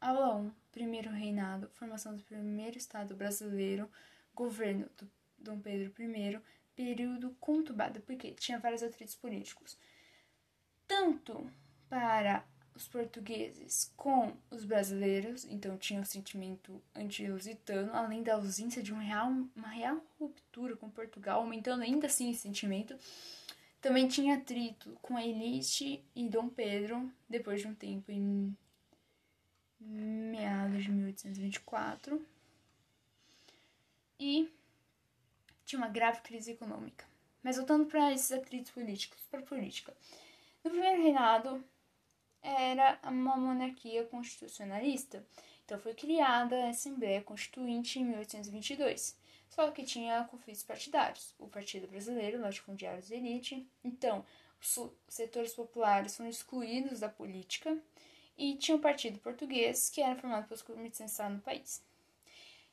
Aula 1. Primeiro reinado. Formação do primeiro Estado brasileiro. Governo do Dom Pedro I. Período conturbado, porque tinha vários atritos políticos. Tanto para os portugueses com os brasileiros, então tinha o um sentimento anti-lusitano, além da ausência de uma real, uma real ruptura com Portugal, aumentando ainda assim esse sentimento. Também tinha atrito com a elite e Dom Pedro, depois de um tempo em meados de 1824. E tinha uma grave crise econômica. Mas voltando para esses atritos políticos, para a política. No primeiro reinado, era uma monarquia constitucionalista. Então foi criada a Assembleia Constituinte em 1822. Só que tinha conflitos partidários. O Partido Brasileiro, latifundiários elite. Então, os setores populares foram excluídos da política. E tinha o Partido Português, que era formado pelos Estado no país.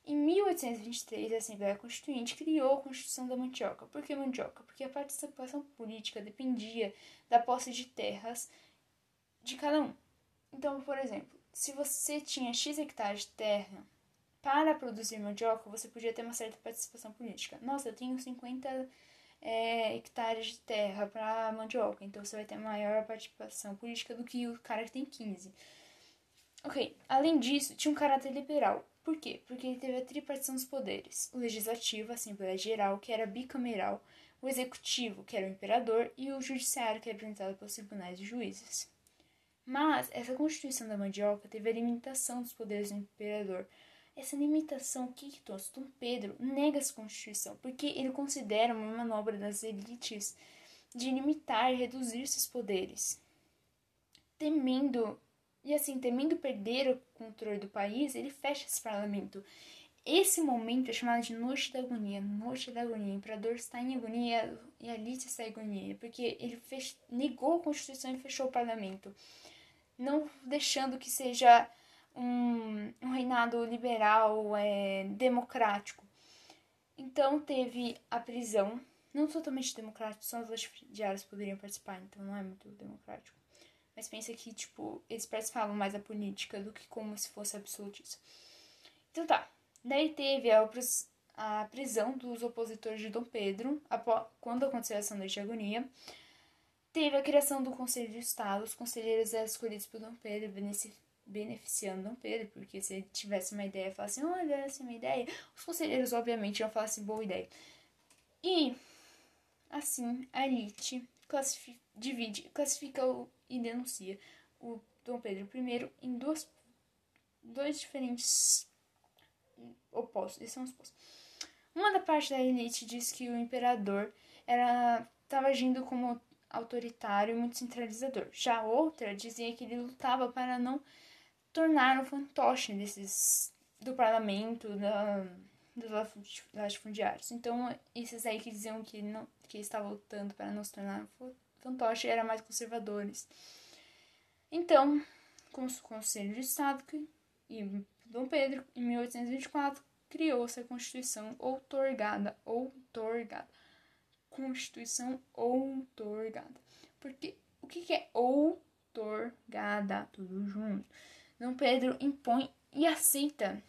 Em 1823, a Assembleia Constituinte criou a Constituição da Mandioca. Por que mandioca? Porque a participação política dependia da posse de terras de cada um. Então, por exemplo, se você tinha X hectares de terra para produzir mandioca, você podia ter uma certa participação política. Nossa, eu tenho 50 é, hectares de terra para mandioca, então você vai ter maior participação política do que o cara que tem 15. Ok, além disso, tinha um caráter liberal. Por quê? Porque ele teve a tripartição dos poderes: o legislativo, a Assembleia Geral, que era bicameral, o executivo, que era o imperador, e o judiciário, que era representado pelos tribunais e juízes. Mas essa Constituição da Mandioca teve a limitação dos poderes do imperador. Essa limitação, que? Dom Pedro nega essa Constituição, porque ele considera uma manobra das elites de limitar e reduzir seus poderes. Temendo, e assim, temendo perder o controle do país, ele fecha esse parlamento. Esse momento é chamado de noite da agonia. Noite da agonia. O imperador está em agonia e a elite está em agonia, porque ele fech... negou a Constituição e fechou o parlamento não deixando que seja um, um reinado liberal, é, democrático. Então teve a prisão, não totalmente democrático, só os latifundiários poderiam participar, então não é muito democrático. Mas pensa que, tipo, eles participavam mais da política do que como se fosse absolutista. Então tá. Daí teve a, a prisão dos opositores de Dom Pedro, após, quando aconteceu a ação de agonia. Teve a criação do Conselho de Estado. Os conselheiros eram escolhidos por Dom Pedro, beneficiando Dom Pedro, porque se ele tivesse uma ideia, falasse, olha, essa é uma ideia, os conselheiros, obviamente, iam falar assim, boa ideia. E, assim, a elite divide, classifica o, e denuncia o Dom Pedro I em duas, dois diferentes opostos. Esses são os opostos. Uma da parte da elite diz que o imperador era estava agindo como autoritário e muito centralizador. Já outra dizia que ele lutava para não tornar o fantoche desses do parlamento, da, dos latifundiários. Então, esses aí que diziam que não que estava lutando para não se tornar fantoche eram mais conservadores. Então, com o Conselho de Estado e Dom Pedro, em 1824, criou-se a Constituição outorgada, outorgada Constituição outorgada. Porque o que, é outorgada? Tudo junto. Dom Pedro impõe e aceita,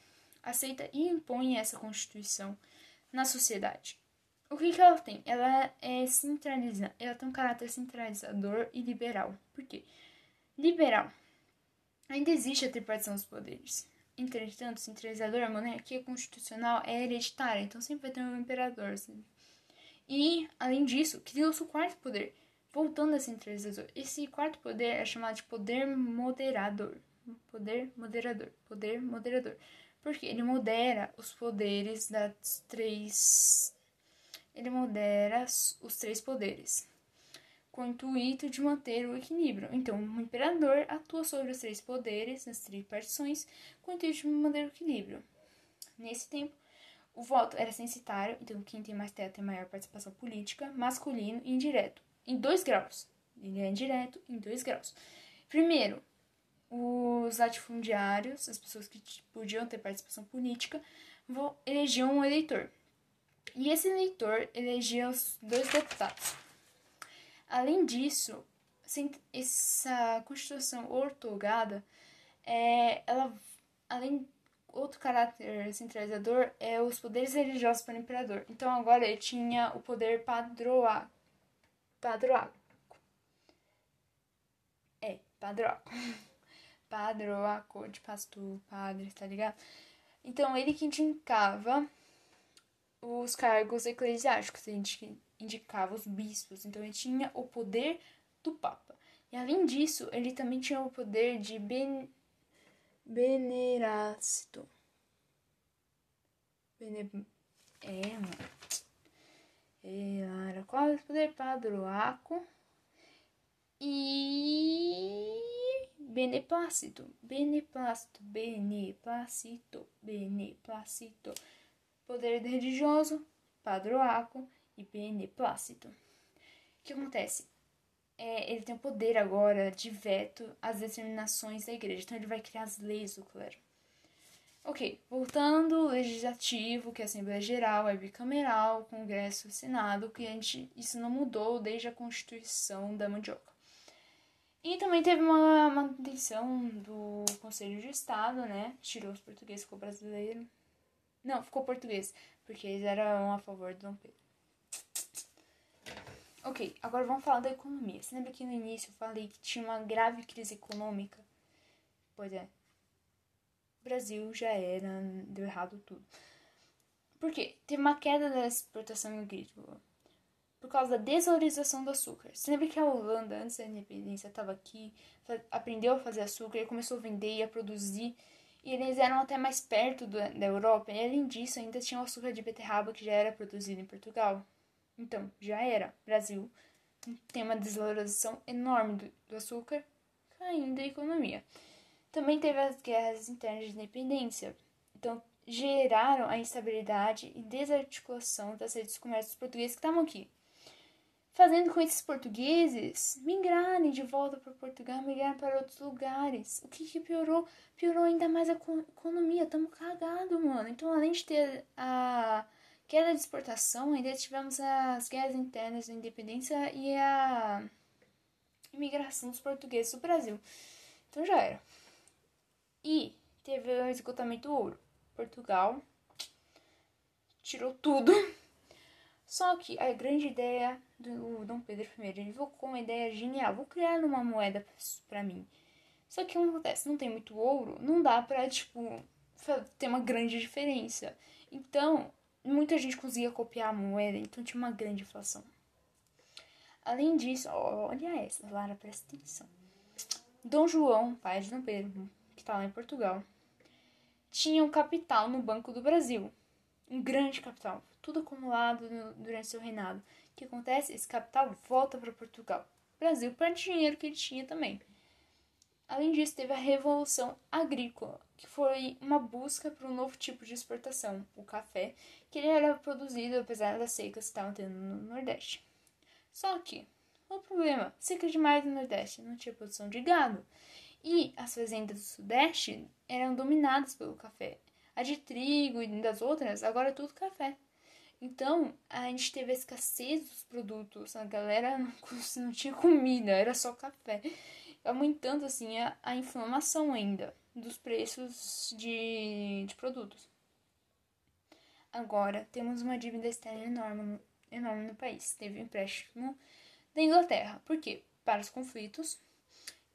aceita e impõe essa Constituição na sociedade. O que, que ela tem? Ela é centraliza, ela tem um caráter centralizador e liberal. Por quê? Liberal. Ainda existe a tripartição dos poderes. Entretanto, centralizador, a monarquia constitucional é hereditária, então sempre vai ter um imperador. Assim. E, além disso, criou-se o quarto poder, voltando a centralizador. Esse quarto poder é chamado de poder moderador. Poder moderador. Poder moderador. Porque ele modera os poderes das três. Ele modera os três poderes, com o intuito de manter o equilíbrio. Então, o imperador atua sobre os três poderes, nas três partições, com o intuito de manter o equilíbrio. Nesse tempo, o voto era censitário, então quem tem mais terra tem maior participação política, masculino e indireto, em dois graus. Ele é indireto em dois graus. Primeiro, os latifundiários, as pessoas que podiam ter participação política, elegiam um eleitor. E esse eleitor elegia os dois deputados. Além disso, essa Constituição ortogada é, ela, além outro caráter centralizador é os poderes religiosos para o imperador. Então agora ele tinha o poder padroa, padroaco. É, padroaco. Padroaco de pastor, padre, tá ligado? Então ele que indicava os cargos eclesiásticos, ele indicava os bispos. Então ele tinha o poder do papa. E além disso, ele também tinha o poder de ben Benerasto. Bene... É, mano. Era qual o poder padroaco e beneplácito, beneplácito, beneplácito, beneplácito. Poder religioso, padroaco e beneplácito. O que acontece? é, ele tem o poder agora de veto às determinações da igreja. Então ele vai criar as leis do clero. Ok, voltando, legislativo, que é a Assembleia Geral, é bicameral, Congresso, Senado, que a gente, isso não mudou desde a Constituição da Mandioca. E também teve uma manutenção do Conselho de Estado, né? Tirou os portugueses, ficou brasileiro. Não, ficou português, porque eles eram a favor do Dom Pedro. Ok, agora vamos falar da economia. Você lembra que no início eu falei que tinha uma grave crise econômica? Pois é. O Brasil já era, deu errado tudo. Por quê? Teve uma queda da exportação agrícola por causa da desvalorização do açúcar. Você lembra que a Holanda, antes da independência, estava aqui, aprendeu a fazer açúcar e começou a vender e a produzir. E eles eram até mais perto do, da Europa. E além disso, ainda tinha o açúcar de beterraba que já era produzido em Portugal. Então, já era. Brasil tem uma desvalorização enorme do, do açúcar, caindo a economia. Também teve as guerras internas de independência. Então, geraram a instabilidade e desarticulação das redes de comércio portugueses que estavam aqui. Fazendo com esses portugueses migrarem de volta para Portugal, migrarem para outros lugares. O que, que piorou? Piorou ainda mais a economia. Estamos cagados, mano. Então, além de ter a queda de exportação, ainda tivemos as guerras internas da independência e a imigração dos portugueses do Brasil. Então já era. E teve o esgotamento do ouro. Portugal tirou tudo. Só que a grande ideia do Dom Pedro I, ele invocou uma ideia genial. Vou criar uma moeda para mim. Só que o que acontece? Não tem muito ouro, não dá pra, tipo, ter uma grande diferença. Então, muita gente conseguia copiar a moeda, então tinha uma grande inflação. Além disso, olha essa, Lara, presta atenção. Dom João, pai de Dom Pedro, que está lá em Portugal, tinha um capital no Banco do Brasil. Um grande capital, tudo acumulado no, durante seu reinado. O que acontece? Esse capital volta para Portugal. O Brasil perde dinheiro que ele tinha também. Além disso, teve a Revolução Agrícola, que foi uma busca por um novo tipo de exportação, o café, que ele era produzido apesar das secas que estavam tendo no Nordeste. Só que, o problema, seca demais no Nordeste, não tinha produção de gado. E as fazendas do Sudeste eram dominadas pelo café. A de trigo e das outras, agora é tudo café. Então, a gente teve a escassez dos produtos. A galera não, não tinha comida, era só café aumentando assim a, a inflamação ainda dos preços de, de produtos. Agora, temos uma dívida externa enorme, enorme no país. Teve um empréstimo da Inglaterra. Por quê? Para os conflitos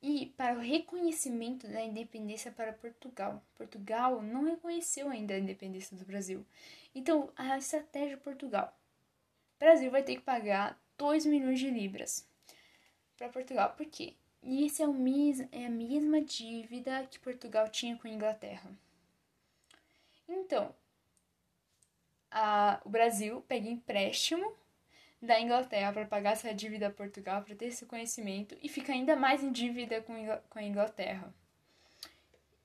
e para o reconhecimento da independência para Portugal. Portugal não reconheceu ainda a independência do Brasil. Então, a estratégia de Portugal. O Brasil vai ter que pagar 2 milhões de libras para Portugal. Por quê? Isso é, o mes é a mesma dívida que Portugal tinha com a Inglaterra. Então, a, o Brasil pega empréstimo da Inglaterra para pagar essa dívida a Portugal, para ter esse conhecimento, e fica ainda mais em dívida com, com a Inglaterra.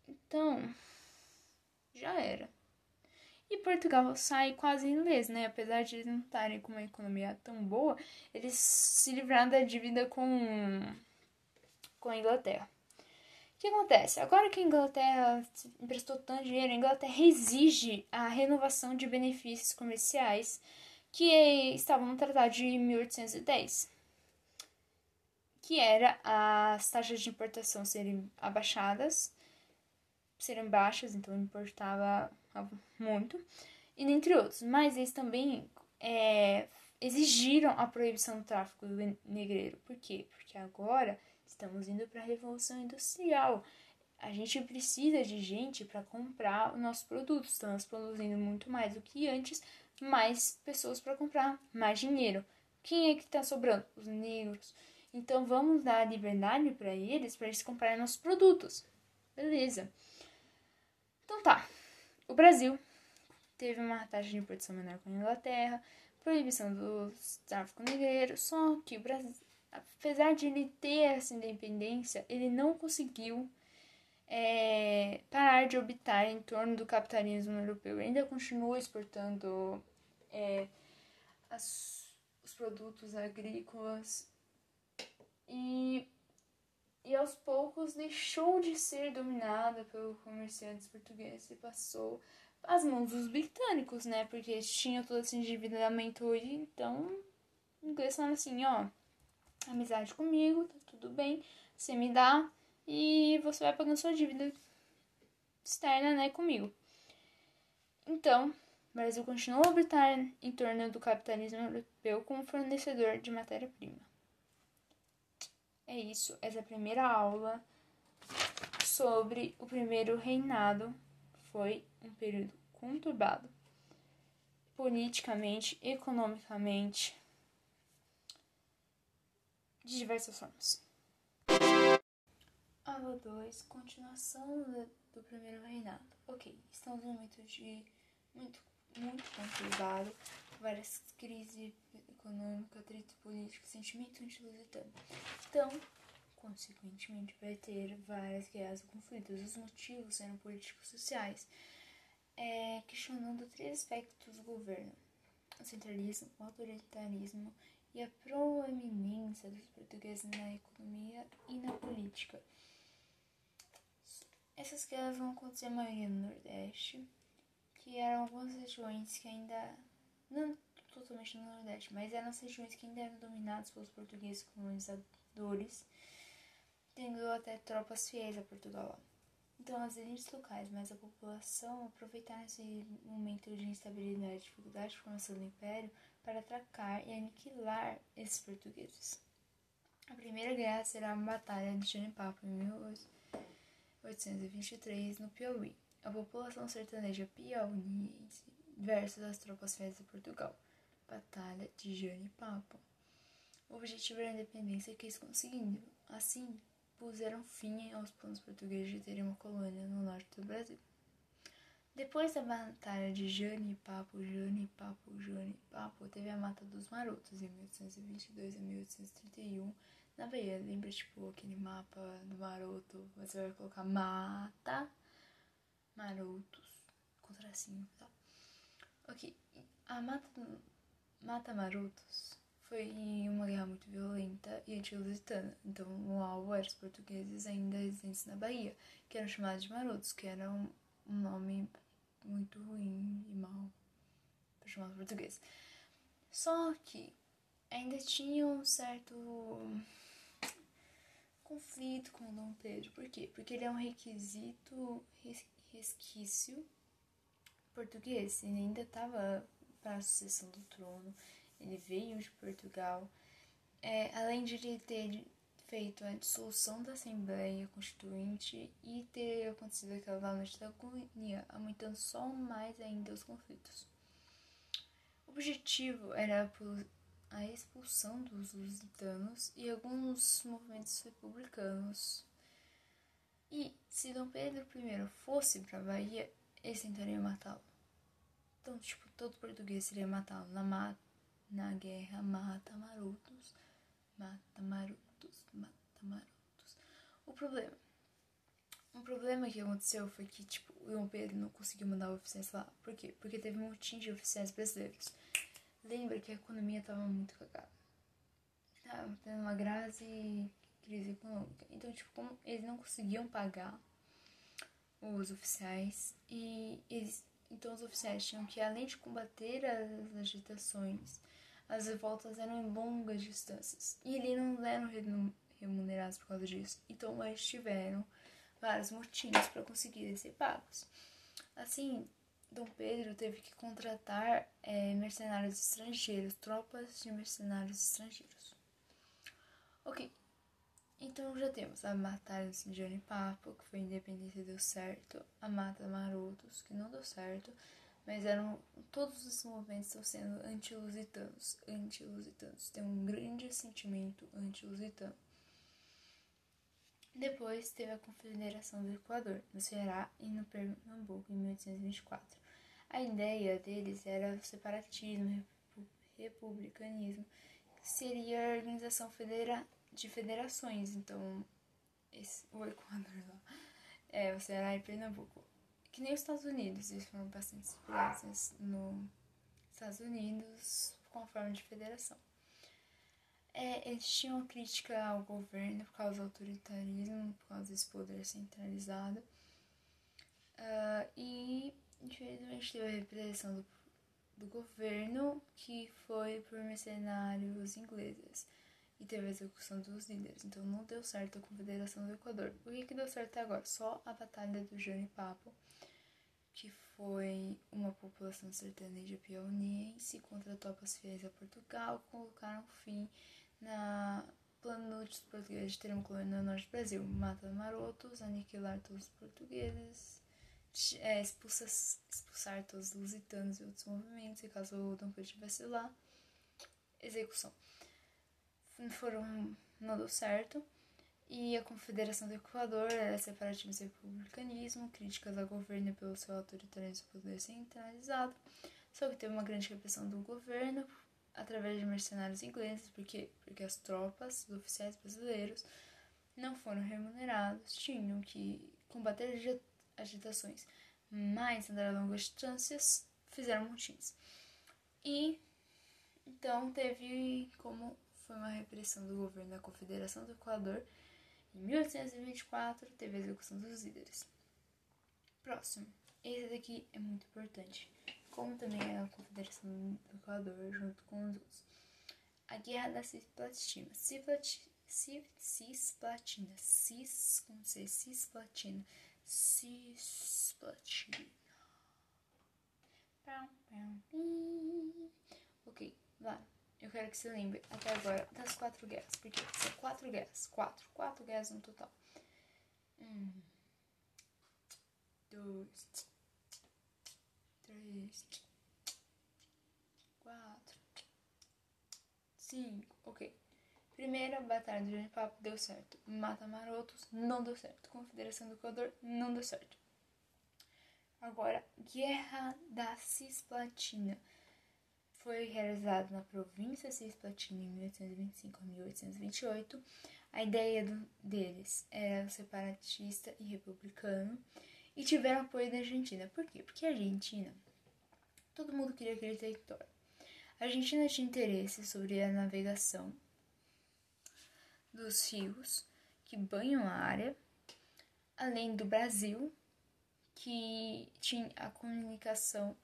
Então, já era. E Portugal sai quase inglês, né? Apesar de eles não estarem com uma economia tão boa, eles se livraram da dívida com com a Inglaterra. O que acontece? Agora que a Inglaterra emprestou tanto dinheiro, a Inglaterra exige a renovação de benefícios comerciais que estavam no Tratado de 1810, que era as taxas de importação serem abaixadas serem baixas, então importava muito, e dentre outros. Mas eles também é, exigiram a proibição do tráfico negreiro. Por quê? Porque agora estamos indo para a revolução industrial. A gente precisa de gente para comprar os nossos produtos. Estamos produzindo muito mais do que antes, mais pessoas para comprar, mais dinheiro. Quem é que está sobrando? Os negros. Então vamos dar liberdade para eles, para eles comprarem nossos produtos. Beleza. Então tá. O Brasil teve uma taxa de importação menor com a Inglaterra, proibição do tráfico negreiro, só que o Brasil, apesar de ele ter essa independência, ele não conseguiu é, parar de orbitar em torno do capitalismo europeu. Ele ainda continua exportando é, as, os produtos agrícolas e, e aos poucos deixou de ser dominada pelos comerciantes portugueses e passou às mãos dos britânicos, né? Porque eles tinham todo esse endividamento hoje, então o inglês fala assim, ó, amizade comigo, tá tudo bem, você me dá e você vai pagando sua dívida externa, né, comigo. Então, o Brasil continua a habitar em torno do capitalismo europeu como fornecedor de matéria-prima. É isso, essa é a primeira aula sobre o primeiro reinado. Foi um período conturbado, politicamente, economicamente, de diversas formas. Aula 2, continuação do primeiro reinado. Ok, estamos num momento de muito, muito conturbado, várias crises econômicas, atrito político, sentimento antilusitano. Então, consequentemente, vai ter várias guerras e conflitos. Os motivos eram políticos sociais, é, questionando três aspectos do governo: o centralismo, o autoritarismo e a proeminência dos portugueses na economia e na política. Essas guerras vão acontecer a maioria no Nordeste, que eram algumas regiões que ainda, não totalmente no Nordeste, mas eram as regiões que ainda eram dominadas pelos portugueses colonizadores, tendo até tropas fiéis a Portugal. Então, as elites locais, mas a população aproveitaram esse momento de instabilidade e dificuldade de formação do império para atacar e aniquilar esses portugueses. A primeira guerra será a Batalha de Jenipapo, em 1800. 1823, no Piauí. A população sertaneja piauiense versus as tropas fiéis de Portugal. Batalha de Janipapo. O objetivo era a independência que eles conseguiram. Assim, puseram fim aos planos portugueses de terem uma colônia no norte do Brasil. Depois da Batalha de Janipapo, Janipapo, Janipapo, teve a Mata dos Marotos em 1822 a 1831 na Bahia. Lembra, tipo, aquele mapa do maroto? Você vai colocar mata, marotos, com e tal. Ok, a mata, mata marotos foi uma guerra muito violenta e anti-lusitana. Então, alvo era os portugueses ainda residentes na Bahia, que eram chamados de marotos, que era um, um nome muito ruim e mal para chamar português. Só que ainda tinha um certo conflito com Dom Pedro. Por quê? Porque ele é um requisito resquício português. Ele ainda estava para a sucessão do trono. Ele veio de Portugal. É, além de ele ter feito a dissolução da Assembleia Constituinte e ter acontecido aquela noite da agonia, aumentando só mais ainda os conflitos. O objetivo era a expulsão dos lusitanos e alguns movimentos republicanos. E se Dom Pedro I fosse para a Bahia, eles tentariam matá-lo. Então, tipo, todo português iria matá-lo na, na guerra, mata marotos, mata marotos, mata marotos. O problema. Um problema que aconteceu foi que, tipo, o Dom Pedro não conseguiu mandar oficiais lá. Por quê? Porque teve um motim de oficiais brasileiros lembra que a economia estava muito cagada. Tava tendo uma grave crise econômica. Então, tipo, como eles não conseguiam pagar os oficiais e eles, então os oficiais tinham que, além de combater as agitações, as revoltas eram em longas distâncias e eles não eram remunerados por causa disso. Então, eles tiveram vários motins para conseguirem ser pagos. Assim, Dom Pedro teve que contratar é, mercenários estrangeiros, tropas de mercenários estrangeiros. Ok, então já temos a Batalha de Janipapo, que foi independência e deu certo, a Mata Marotos, que não deu certo, mas eram todos os movimentos estão sendo anti-lusitanos, anti-lusitanos, tem um grande sentimento anti-lusitano. Depois teve a Confederação do Equador, no Ceará e no Pernambuco, em 1824. A ideia deles era o separatismo, republicanismo, seria a organização federa de federações. Então, esse, o Equador lá, é, o Ceará e Pernambuco. Que nem os Estados Unidos, eles foram bastante inspirados nos Estados Unidos com a forma de federação. É, eles tinham crítica ao governo por causa do autoritarismo, por causa desse poder centralizado. Uh, e, infelizmente, teve a repressão do, do governo, que foi por mercenários ingleses. E teve a execução dos líderes. Então, não deu certo a Confederação do Equador. O que, que deu certo agora? Só a Batalha do Janipapo, que foi uma população sertaneja piauiense contra tropas fiéis a Portugal, colocaram fim na plano dos portugueses de ter uma colônia no norte do Brasil, mata marotos, aniquilar todos os portugueses, é, expulsa, expulsar todos os lusitanos e outros movimentos, e caso o Dom Pedro estivesse lá, execução. Foram, não deu certo, e a Confederação do Equador era separatismo e republicanismo, críticas ao governo pelo seu autoritarismo poder centralizado, só que teve uma grande repressão do governo através de mercenários ingleses, porque, porque as tropas, os oficiais brasileiros, não foram remunerados, tinham que combater agitações, mas andar longas distâncias, fizeram montins. E então teve como foi uma repressão do governo da Confederação do Equador. Em 1824 teve a execução dos líderes. Próximo. Esse daqui é muito importante como também a Confederação do Equador junto com os outros. A Guerra da Cisplatina. Cisplatina. Cis, como C, Cisplatina. Cisplatina. Ok, lá. Eu quero que você lembre até agora das quatro guerras, porque são quatro guerras. Quatro. Quatro guerras no total. Um, dois, três, quatro, cinco. Ok. Primeira batalha do Genipapo deu certo. Mata Marotos não deu certo. Confederação do Equador não deu certo. Agora, Guerra da Cisplatina. Foi realizada na província Cisplatina em 1825 a 1828. A ideia deles era separatista e republicano e tiveram apoio da Argentina. Por quê? Porque a Argentina, todo mundo queria aquele território. A Argentina tinha interesse sobre a navegação dos rios que banham a área, além do Brasil, que tinha a comunicação,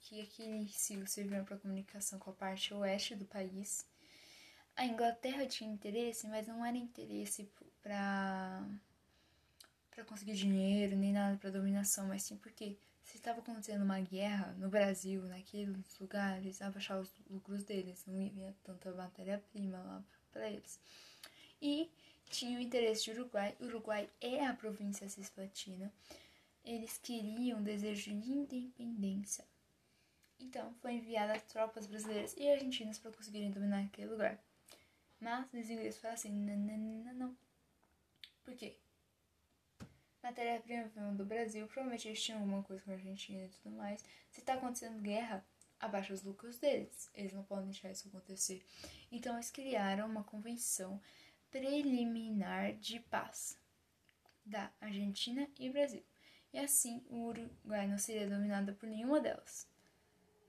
que aqueles rios serviam para comunicação com a parte oeste do país. A Inglaterra tinha interesse, mas não era interesse para para conseguir dinheiro, nem nada para dominação, mas sim porque se estava acontecendo uma guerra no Brasil, naqueles lugares, abaixar os lucros deles, não ia tanta matéria-prima lá para eles. E tinha o interesse de Uruguai. Uruguai é a província cisplatina. Eles queriam desejo de independência. Então, foi enviada tropas brasileiras e argentinas para conseguirem dominar aquele lugar. Mas os ingleses falaram assim: não, não, não. Por quê? matéria-prima do Brasil, provavelmente eles tinham alguma coisa com a Argentina e tudo mais. Se está acontecendo guerra, abaixa os lucros deles. Eles não podem deixar isso acontecer. Então eles criaram uma convenção preliminar de paz da Argentina e Brasil. E assim o Uruguai não seria dominado por nenhuma delas.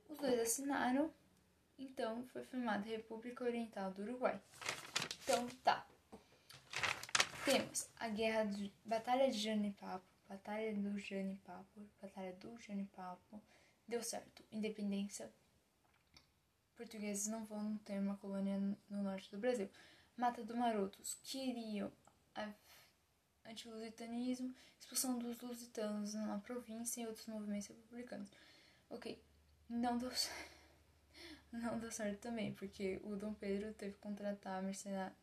Os dois assinaram, então foi formada a República Oriental do Uruguai. Então tá, temos a guerra de Batalha de Janipapo, Batalha do Janipapo, Batalha do Janipapo. Deu certo. Independência. Portugueses não vão ter uma colônia no norte do Brasil. Mata do Marotos queriam anti-lusitanismo, expulsão dos lusitanos na província e outros movimentos republicanos. Ok, não deu certo. Não deu certo também, porque o Dom Pedro teve que contratar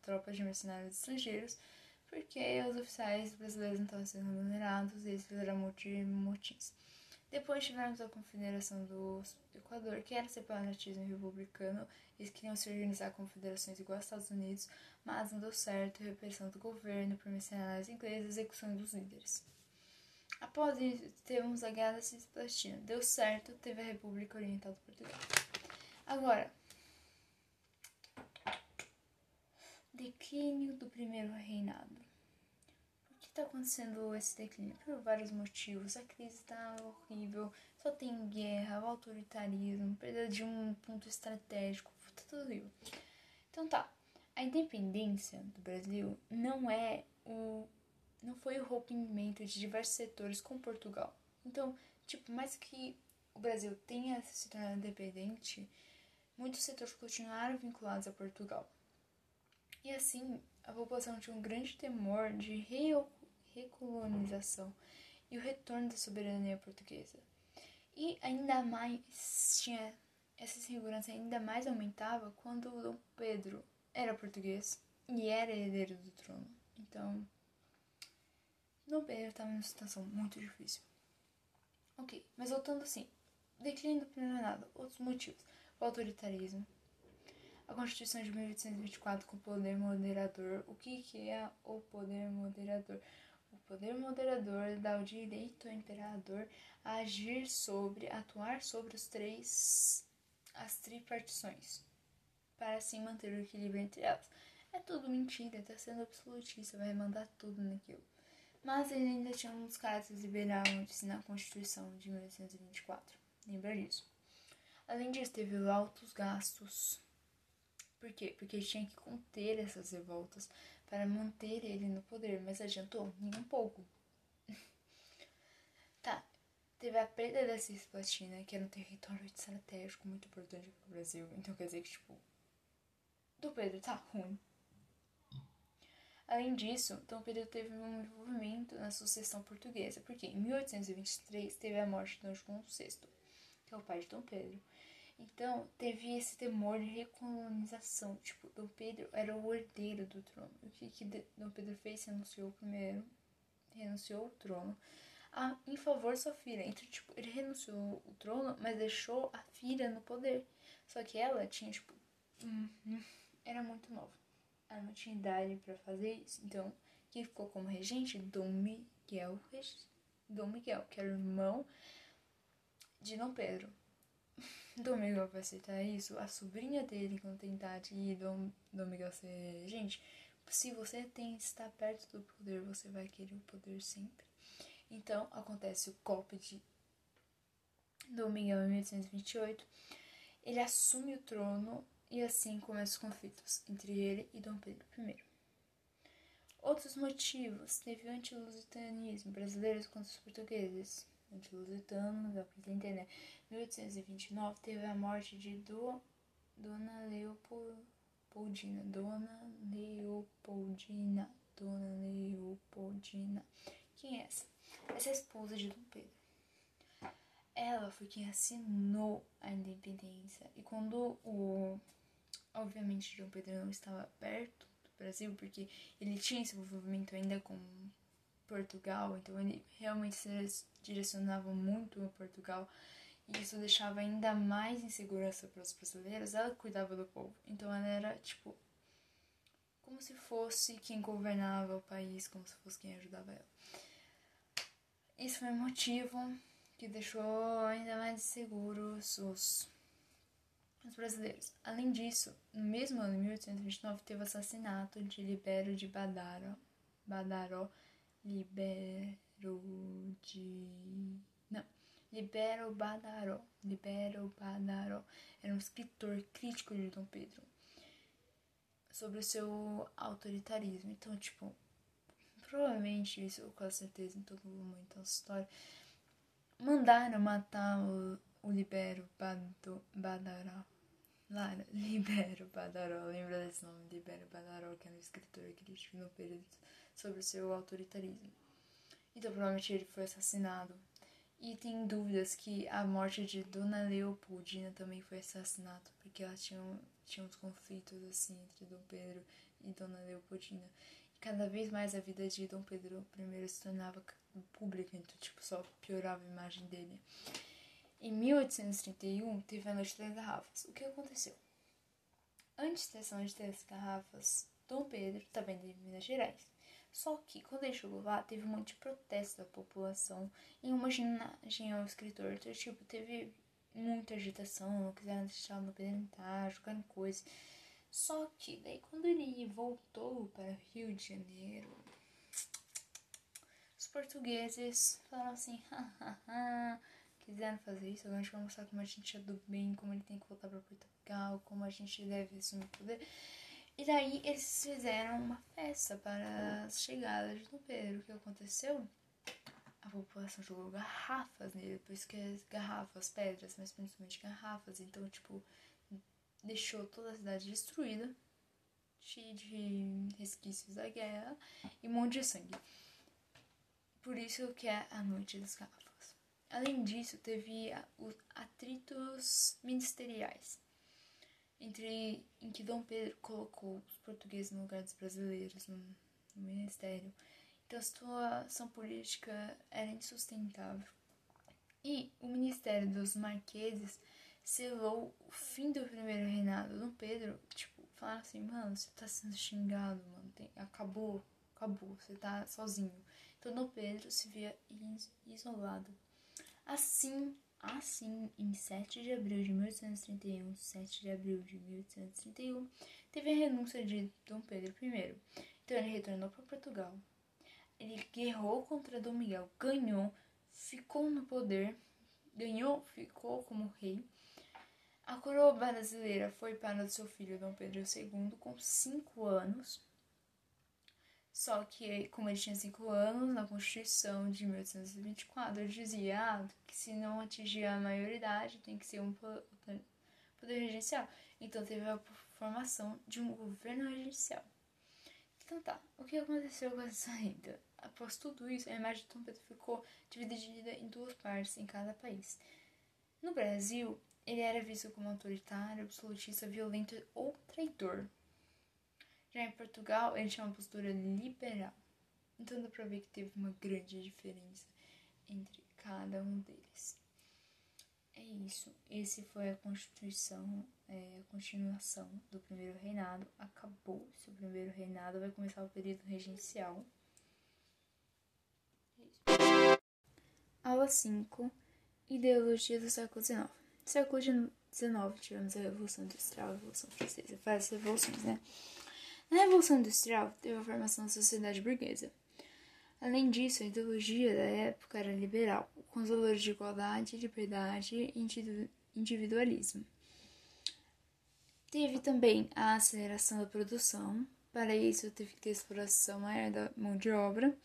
tropas de mercenários estrangeiros, porque os oficiais brasileiros não estavam sendo remunerados e eles fizeram motins. Depois tivemos a Confederação do Equador, que era separatismo republicano, eles queriam se organizar confederações igual aos Estados Unidos, mas não deu certo, repressão do governo por mercenários ingleses execução dos líderes. Após isso, temos a Guerra da Cisplatina. Deu certo, teve a República Oriental do Portugal. Agora, declínio do primeiro reinado está acontecendo esse declínio? Por vários motivos. A crise está horrível, só tem guerra, autoritarismo, perda de um ponto estratégico, tá tudo horrível. Então tá, a independência do Brasil não é o não foi o rompimento de diversos setores com Portugal. Então, tipo, mais que o Brasil tenha se tornado independente, muitos setores continuaram vinculados a Portugal. E assim, a população tinha um grande temor de recolonização e o retorno da soberania portuguesa. E ainda mais tinha essa insegurança ainda mais aumentava quando Dom Pedro era português e era herdeiro do trono. Então, Dom Pedro estava numa situação muito difícil. Ok, mas voltando assim, declínio do primeiro outros motivos, o autoritarismo, a Constituição de 1824 com poder moderador. O que, que é o poder moderador? Poder moderador dá o direito ao imperador a agir sobre, atuar sobre os três, as tripartições, para assim manter o equilíbrio entre elas. É tudo mentira, tá sendo absolutista, vai mandar tudo naquilo. Mas ele ainda tinha uns casos liberais na Constituição de 1824. Lembra disso? Além disso, teve altos gastos. Por quê? Porque tinha que conter essas revoltas para manter ele no poder, mas adiantou? Nem um pouco. tá, teve a perda da Cisplatina, que era um território estratégico muito importante para o Brasil. Então quer dizer que, tipo, do Pedro tá ruim. Além disso, Dom Pedro teve um envolvimento na sucessão portuguesa, porque em 1823 teve a morte de Dom João VI, que é o pai de Dom Pedro. Então, teve esse temor de recolonização. Tipo, Dom Pedro era o herdeiro do trono. O que, que Dom Pedro fez? Renunciou primeiro, renunciou ao trono a, em favor de sua filha. Então, tipo, ele renunciou o trono, mas deixou a filha no poder. Só que ela tinha, tipo, hum, hum, era muito nova. Ela não tinha idade para fazer isso. Então, quem ficou como regente? Dom Miguel, Dom Miguel, que era o irmão de Dom Pedro. Dom Miguel vai aceitar isso, a sobrinha dele, quando tentar de Dom, Dom Miguel ser. Gente, se você tem está perto do poder, você vai querer o poder sempre. Então acontece o golpe de Dom Miguel em 1828. Ele assume o trono e assim começam os conflitos entre ele e Dom Pedro I. Outros motivos teve o antilusitanismo brasileiros contra os portugueses anti-lusitano, pra entender, né? 1829 teve a morte de do, Dona Leopoldina, Dona Leopoldina, Dona Leopoldina. Quem é essa? Essa é a esposa de Dom Pedro. Ela foi quem assinou a independência. E quando o. Obviamente, Dom Pedro não estava perto do Brasil, porque ele tinha esse envolvimento ainda com Portugal, então ele realmente se direcionava muito a Portugal e isso deixava ainda mais insegurança para os brasileiros. Ela cuidava do povo, então ela era tipo como se fosse quem governava o país, como se fosse quem ajudava ela. Isso foi um motivo que deixou ainda mais inseguros os, os brasileiros. Além disso, no mesmo ano, em 1829, teve o assassinato de Libério de Badaro, Badaró Libero de. Não. Libero Badaró. Libero Badaró. Era um escritor crítico de Dom Pedro. Sobre o seu autoritarismo. Então, tipo. Provavelmente, isso com certeza em todo momento da história. Mandaram matar o, o Libero Badaró. Lara, Libero Badaró. Lembra desse nome? Libero Badaró, que era um escritor crítico no período sobre o seu autoritarismo. Então, provavelmente ele foi assassinado. E tem dúvidas que a morte de Dona Leopoldina também foi assassinato, porque ela tinha, tinha uns conflitos assim entre Dom Pedro e Dona Leopoldina. E cada vez mais a vida de Dom Pedro I se tornava pública, então tipo, só piorava a imagem dele. Em 1831 teve a Noite das Garrafas. O que aconteceu? Antes dessa Noite das Garrafas, Dom Pedro, também de Minas Gerais, só que, quando ele chegou lá, teve um monte de protesto da população em homenagem ao escritor. Então, tipo, teve muita agitação, não quiseram deixar no entrar, jogando coisa. Só que, daí, quando ele voltou para o Rio de Janeiro, os portugueses falaram assim: hahaha, quiseram fazer isso, agora a gente vai mostrar como a gente é do bem, como ele tem que voltar para Portugal, como a gente deve assumir o poder. E daí eles fizeram uma festa para as chegadas de Pedro. O que aconteceu? A população jogou garrafas nele, por isso que é garrafas, pedras, mas principalmente garrafas. Então, tipo, deixou toda a cidade destruída, cheia de resquícios da guerra e um monte de sangue. Por isso que é a Noite das Garrafas. Além disso, teve os atritos ministeriais entre em que Dom Pedro colocou os portugueses no lugar dos brasileiros no, no ministério. Então a situação política era insustentável. E o ministério dos marqueses selou o fim do primeiro reinado. Dom Pedro, tipo, falaram assim, mano, você tá sendo xingado, mano, Tem, acabou, acabou, você tá sozinho. Então Dom Pedro se via isolado. Assim, Assim, em 7 de abril de 1831, 7 de abril de 1831, teve a renúncia de Dom Pedro I. Então ele retornou para Portugal. Ele guerrou contra Dom Miguel, ganhou, ficou no poder, ganhou, ficou como rei. A coroa brasileira foi para seu filho Dom Pedro II com 5 anos. Só que, como ele tinha 5 anos, na Constituição de 1824, ele dizia ah, que se não atingir a maioridade, tem que ser um poder regencial. Então teve a formação de um governo regencial. Então tá, o que aconteceu com essa saída? Após tudo isso, a imagem de Dom Pedro ficou dividida em duas partes em cada país. No Brasil, ele era visto como autoritário, absolutista, violento ou traidor. Já em Portugal, ele tinha uma postura liberal. Então dá pra ver que teve uma grande diferença entre cada um deles. É isso. Esse foi a Constituição, é, a continuação do primeiro reinado. Acabou esse primeiro reinado, vai começar o período regencial. É Aula 5. Ideologia do século XIX. Século XIX tivemos a Revolução Industrial, a Revolução Francesa, várias revoluções, né? Na Revolução Industrial, teve a formação da sociedade burguesa. Além disso, a ideologia da época era liberal, com os valores de igualdade, liberdade e individualismo. Teve também a aceleração da produção, para isso teve que ter exploração maior da mão de obra,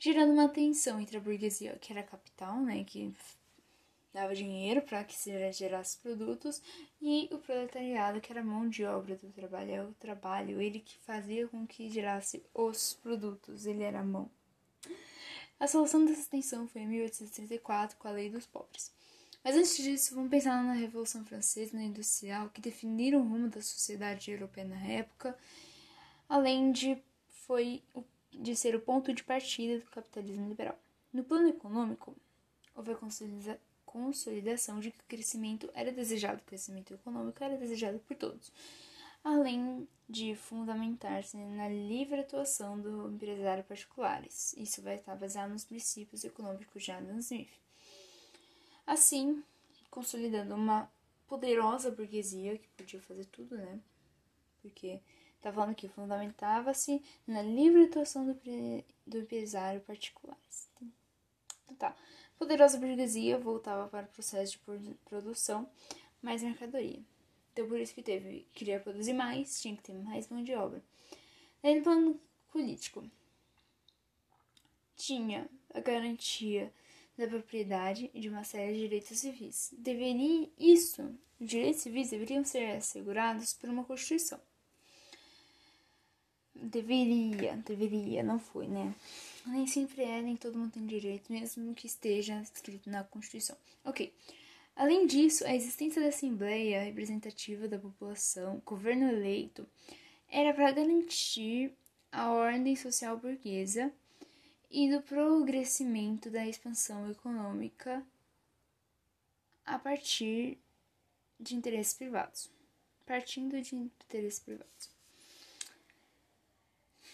gerando uma tensão entre a burguesia, que era a capital, né, que dava dinheiro para que se gerasse produtos, e o proletariado, que era a mão de obra do trabalho, é o trabalho, ele que fazia com que gerasse os produtos, ele era a mão. A solução dessa tensão foi em 1834, com a Lei dos Pobres. Mas antes disso, vamos pensar na Revolução Francesa e na Industrial, que definiram o rumo da sociedade europeia na época, além de, foi, de ser o ponto de partida do capitalismo liberal. No plano econômico, houve a consolidação de que o crescimento era desejado, o crescimento econômico era desejado por todos, além de fundamentar-se na livre atuação do empresário particulares. Isso vai estar baseado nos princípios econômicos de Adam Smith. Assim, consolidando uma poderosa burguesia que podia fazer tudo, né? Porque tá falando que fundamentava-se na livre atuação do, do empresário particulares. Então tá. Poderosa burguesia voltava para o processo de produção mais mercadoria. Então, por isso que teve, queria produzir mais, tinha que ter mais mão de obra. Daí, no plano político, tinha a garantia da propriedade e de uma série de direitos civis. Deveria isso, os direitos civis deveriam ser assegurados por uma Constituição. Deveria, deveria, não foi, né? Nem sempre é, nem todo mundo tem direito, mesmo que esteja escrito na Constituição. Ok. Além disso, a existência da Assembleia representativa da população, governo eleito, era para garantir a ordem social burguesa e do progressimento da expansão econômica a partir de interesses privados. Partindo de interesses privados.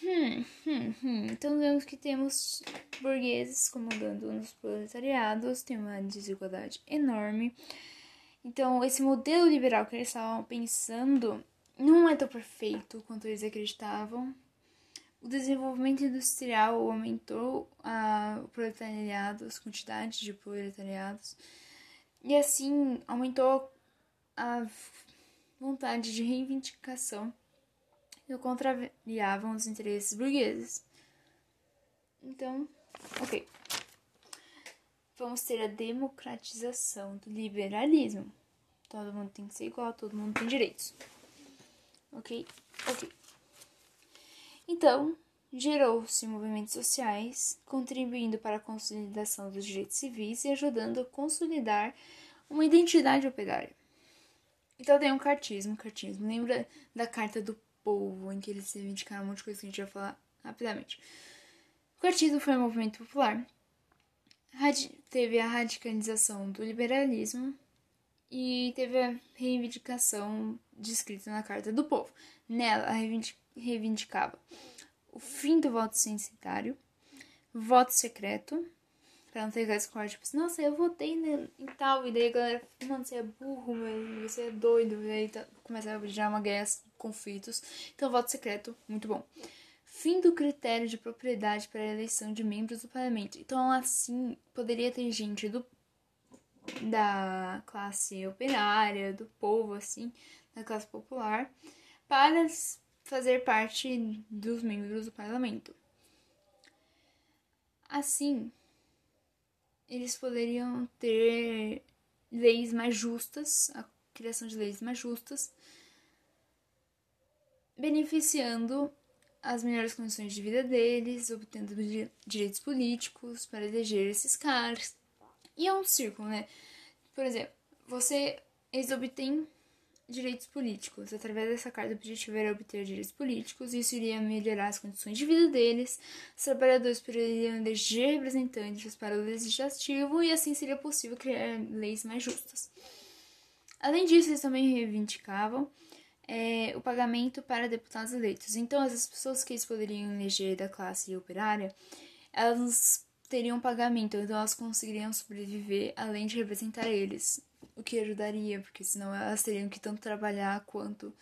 Hum, hum, hum. Então vemos que temos burgueses comandando nos proletariados, tem uma desigualdade enorme. Então, esse modelo liberal que eles estavam pensando não é tão perfeito quanto eles acreditavam. O desenvolvimento industrial aumentou a, o proletariado, as quantidades de proletariados, e assim aumentou a vontade de reivindicação e contrariavam os interesses burgueses. Então, ok. Vamos ter a democratização do liberalismo. Todo mundo tem que ser igual, todo mundo tem direitos. Ok? Ok. Então, gerou-se movimentos sociais, contribuindo para a consolidação dos direitos civis e ajudando a consolidar uma identidade operária. Então tem um cartismo, cartismo. Lembra da carta do povo, em que eles reivindicaram um monte de coisa que a gente vai falar rapidamente. O cartismo foi um movimento popular. Teve a radicalização do liberalismo e teve a reivindicação descrita na Carta do Povo. Nela, reivindicava o fim do voto censitário, voto secreto, pra não ter aquela escola, tipo assim, nossa, eu votei em tal, e daí a galera, mano, você é burro, você é doido, e aí tá, começa a gerar uma guerra, conflitos. Então, voto secreto, muito bom. Fim do critério de propriedade para a eleição de membros do parlamento. Então, assim, poderia ter gente do da classe operária, do povo, assim, da classe popular, para fazer parte dos membros do parlamento. Assim, eles poderiam ter leis mais justas, a criação de leis mais justas, beneficiando as melhores condições de vida deles, obtendo direitos políticos para eleger esses caras. E é um círculo, né? Por exemplo, você eles obtêm direitos políticos. Através dessa carta, o objetivo era obter direitos políticos, e isso iria melhorar as condições de vida deles. Os trabalhadores poderiam eleger representantes para o legislativo, e assim seria possível criar leis mais justas. Além disso, eles também reivindicavam é, o pagamento para deputados eleitos. Então, as pessoas que eles poderiam eleger da classe operária, elas teriam pagamento, então elas conseguiriam sobreviver além de representar eles, o que ajudaria, porque senão elas teriam que tanto trabalhar quanto.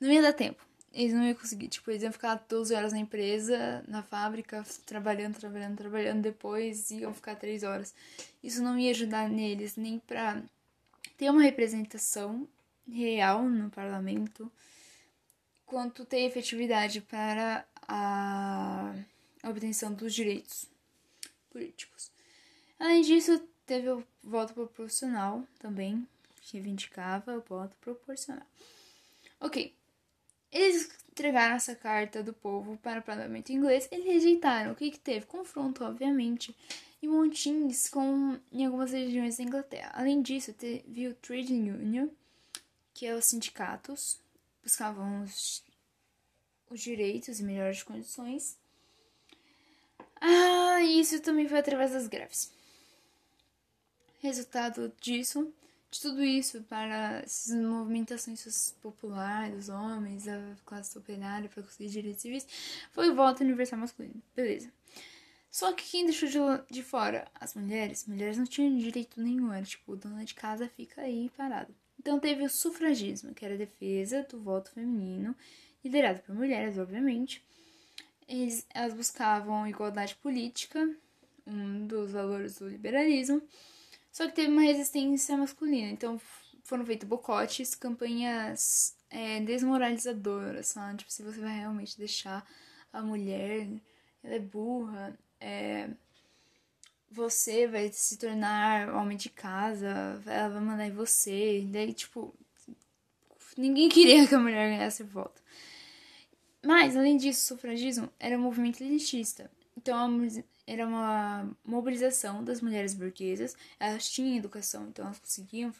Não ia dar tempo. Eles não iam conseguir, tipo, eles iam ficar 12 horas na empresa, na fábrica, trabalhando, trabalhando, trabalhando, depois iam ficar 3 horas. Isso não ia ajudar neles nem pra ter uma representação real no parlamento, quanto ter efetividade para a obtenção dos direitos políticos. Além disso, teve o voto proporcional também, que reivindicava o voto proporcional. Ok, eles entregaram essa carta do povo para o parlamento inglês, eles rejeitaram. O que, que teve? Confronto, obviamente, e montins com, em algumas regiões da Inglaterra. Além disso, teve o Trade Union, que é os sindicatos buscavam os, os direitos e melhores condições. Ah, isso também foi através das greves. Resultado disso, de tudo isso, para essas movimentações populares dos homens, a classe operária para conseguir direitos civis, foi o voto universal masculino. Beleza. Só que quem deixou de, de fora? As mulheres. Mulheres não tinham direito nenhum, era tipo, dona de casa fica aí parado. Então teve o sufragismo, que era a defesa do voto feminino, liderado por mulheres, obviamente. Eles, elas buscavam igualdade política, um dos valores do liberalismo, só que teve uma resistência masculina. Então foram feitos bocotes, campanhas é, desmoralizadoras, sabe? Tipo, se você vai realmente deixar a mulher, ela é burra, é, você vai se tornar homem de casa, ela vai mandar em você. Daí, tipo, ninguém queria que a mulher ganhasse voto. Mas, além disso, o sufragismo era um movimento elitista. Então, era uma mobilização das mulheres burguesas. Elas tinham educação, então elas conseguiam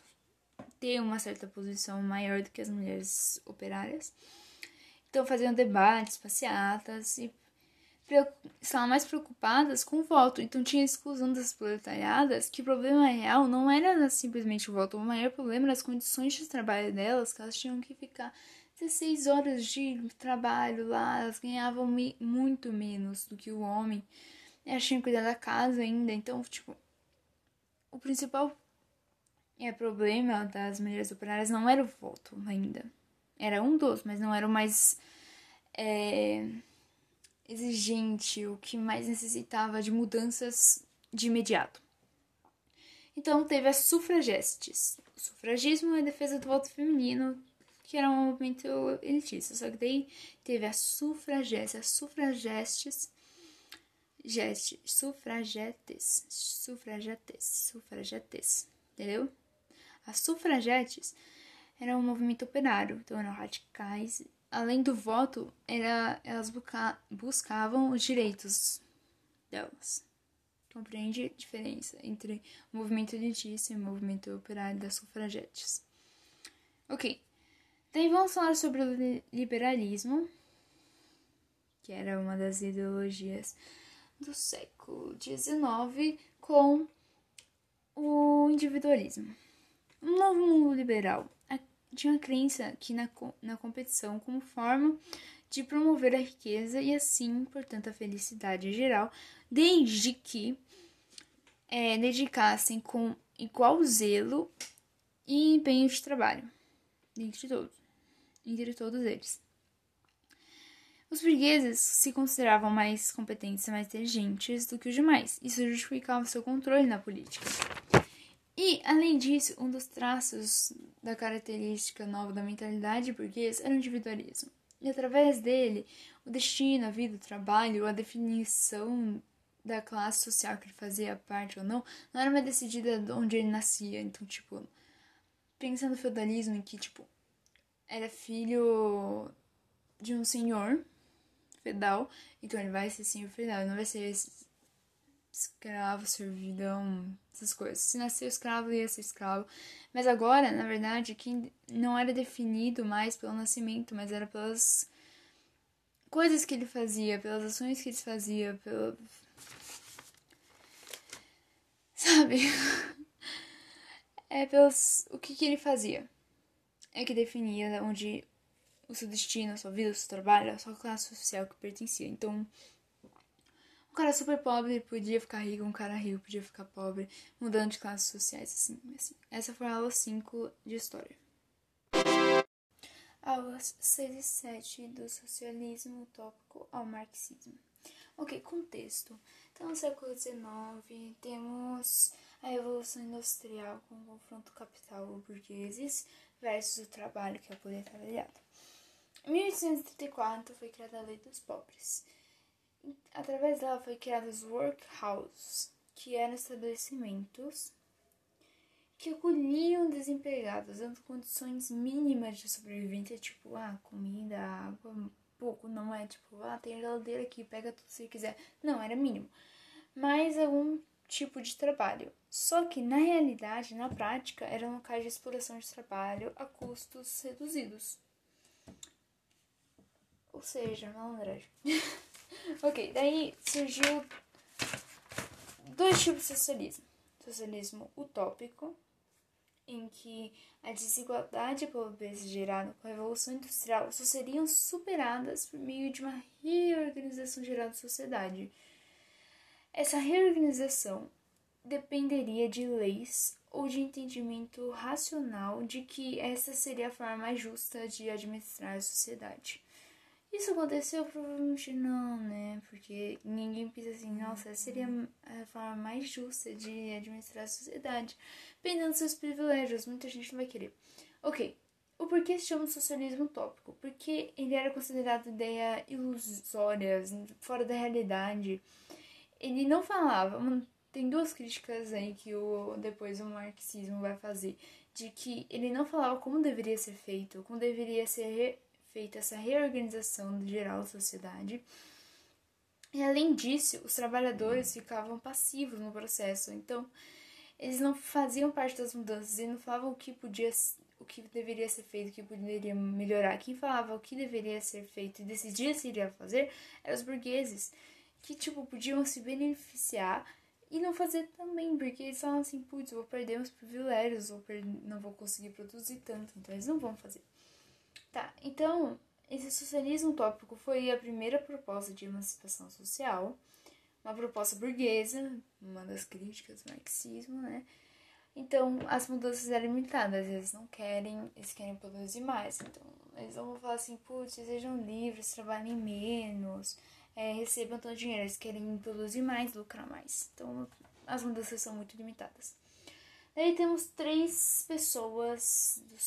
ter uma certa posição maior do que as mulheres operárias. Então, faziam debates, passeatas e estavam mais preocupadas com o voto. Então, tinha exclusão das proletariadas, que o problema real não era simplesmente o voto, o maior problema era as condições de trabalho delas, que elas tinham que ficar 16 horas de trabalho lá, elas ganhavam muito menos do que o homem. Elas tinham que cuidar da casa ainda, então, tipo, o principal é, problema das mulheres operárias não era o voto ainda. Era um dos, mas não era o mais. É, exigente, o que mais necessitava de mudanças de imediato. Então teve as sufragestes. O sufragismo é a defesa do voto feminino, que era um movimento elitista. Só que daí teve as sufragestes, as sufragestes, gestes, sufragetes, sufragetes, sufragetes, entendeu? As sufragetes eram um movimento operário, então eram radicais além do voto, era, elas busca, buscavam os direitos delas. Compreende a diferença entre o movimento elitista e o movimento operário das sufragetes. Ok. Daí vamos falar sobre o liberalismo, que era uma das ideologias do século XIX, com o individualismo. Um novo mundo liberal tinha a crença que na, na competição como forma de promover a riqueza e assim, portanto, a felicidade geral, desde que é, dedicassem com igual zelo e empenho de trabalho, entre todos, entre todos eles. Os burgueses se consideravam mais competentes e mais inteligentes do que os demais. Isso justificava seu controle na política. E, além disso, um dos traços da característica nova da mentalidade burguesa era o individualismo. E através dele, o destino, a vida, o trabalho, a definição da classe social que ele fazia parte ou não, não era mais decidida de onde ele nascia. Então, tipo, pensando no feudalismo em que, tipo, era filho de um senhor então ele vai ser senhor feudal, não vai ser escravo, servidão, essas coisas. Se nasceu escravo, ia ser escravo. Mas agora, na verdade, que não era definido mais pelo nascimento, mas era pelas coisas que ele fazia, pelas ações que ele fazia, pelo. Sabe? É pelos. o que, que ele fazia. É que definia onde o seu destino, a sua vida, o seu trabalho, a sua classe social que pertencia. Então, cara super pobre podia ficar rico, um cara rico podia ficar pobre, mudando de classes sociais, assim, assim. Essa foi a aula 5 de História. Aulas 6 e 7 do Socialismo Utópico ao Marxismo. Ok, contexto. Então, no século XIX, temos a Revolução Industrial com o confronto capital-burgueses versus o trabalho, que é o poder trabalhado. 1834 foi criada a Lei dos Pobres Através dela foi criados workhouses, que eram estabelecimentos que acolhiam desempregados, dando condições mínimas de sobrevivência, tipo, ah, comida, água, pouco, não é tipo, ah, tem geladeira aqui, pega tudo se quiser. Não, era mínimo. Mas algum tipo de trabalho. Só que na realidade, na prática, eram locais de exploração de trabalho a custos reduzidos. Ou seja, malandragem. ok, daí surgiu dois tipos de socialismo. Socialismo utópico, em que a desigualdade e a pobreza gerada com a Revolução Industrial só seriam superadas por meio de uma reorganização geral da sociedade. Essa reorganização dependeria de leis ou de entendimento racional de que essa seria a forma mais justa de administrar a sociedade. Isso aconteceu? Provavelmente não, né? Porque ninguém pensa assim, nossa, essa seria a forma mais justa de administrar a sociedade. Dependendo dos seus privilégios, muita gente não vai querer. Ok, o porquê se chama socialismo utópico? Porque ele era considerado ideia ilusória, fora da realidade. Ele não falava, tem duas críticas aí que o, depois o marxismo vai fazer, de que ele não falava como deveria ser feito, como deveria ser feita essa reorganização geral da sociedade. E além disso, os trabalhadores ficavam passivos no processo, então eles não faziam parte das mudanças e não falavam o que podia o que deveria ser feito, o que poderia melhorar. Quem falava o que deveria ser feito e decidia se iria fazer eram os burgueses, que tipo podiam se beneficiar e não fazer também, porque eles falam assim, putz, vou perder uns privilégios, vou não vou conseguir produzir tanto, então eles não vão fazer. Tá, então, esse socialismo utópico foi a primeira proposta de emancipação social, uma proposta burguesa, uma das críticas do marxismo, né? Então, as mudanças eram limitadas, eles não querem, eles querem produzir mais. Então, eles vão falar assim, putz, sejam livres, trabalhem menos, é, recebam tanto dinheiro, eles querem produzir mais, lucrar mais. Então, as mudanças são muito limitadas. Daí temos três pessoas dos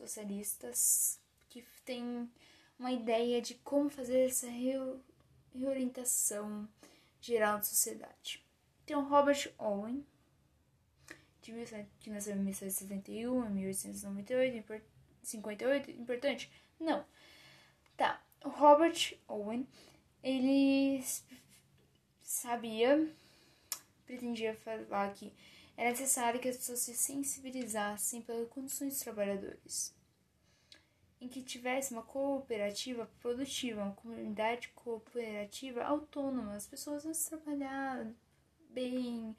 socialistas que têm uma ideia de como fazer essa reorientação geral da sociedade. Tem o Robert Owen, que nasceu em 1771, em 1898, 58, importante? Não. Tá, o Robert Owen, ele sabia, pretendia falar que era necessário que as pessoas se sensibilizassem pelas condições dos trabalhadores, em que tivesse uma cooperativa produtiva, uma comunidade cooperativa autônoma, as pessoas vão trabalhar bem,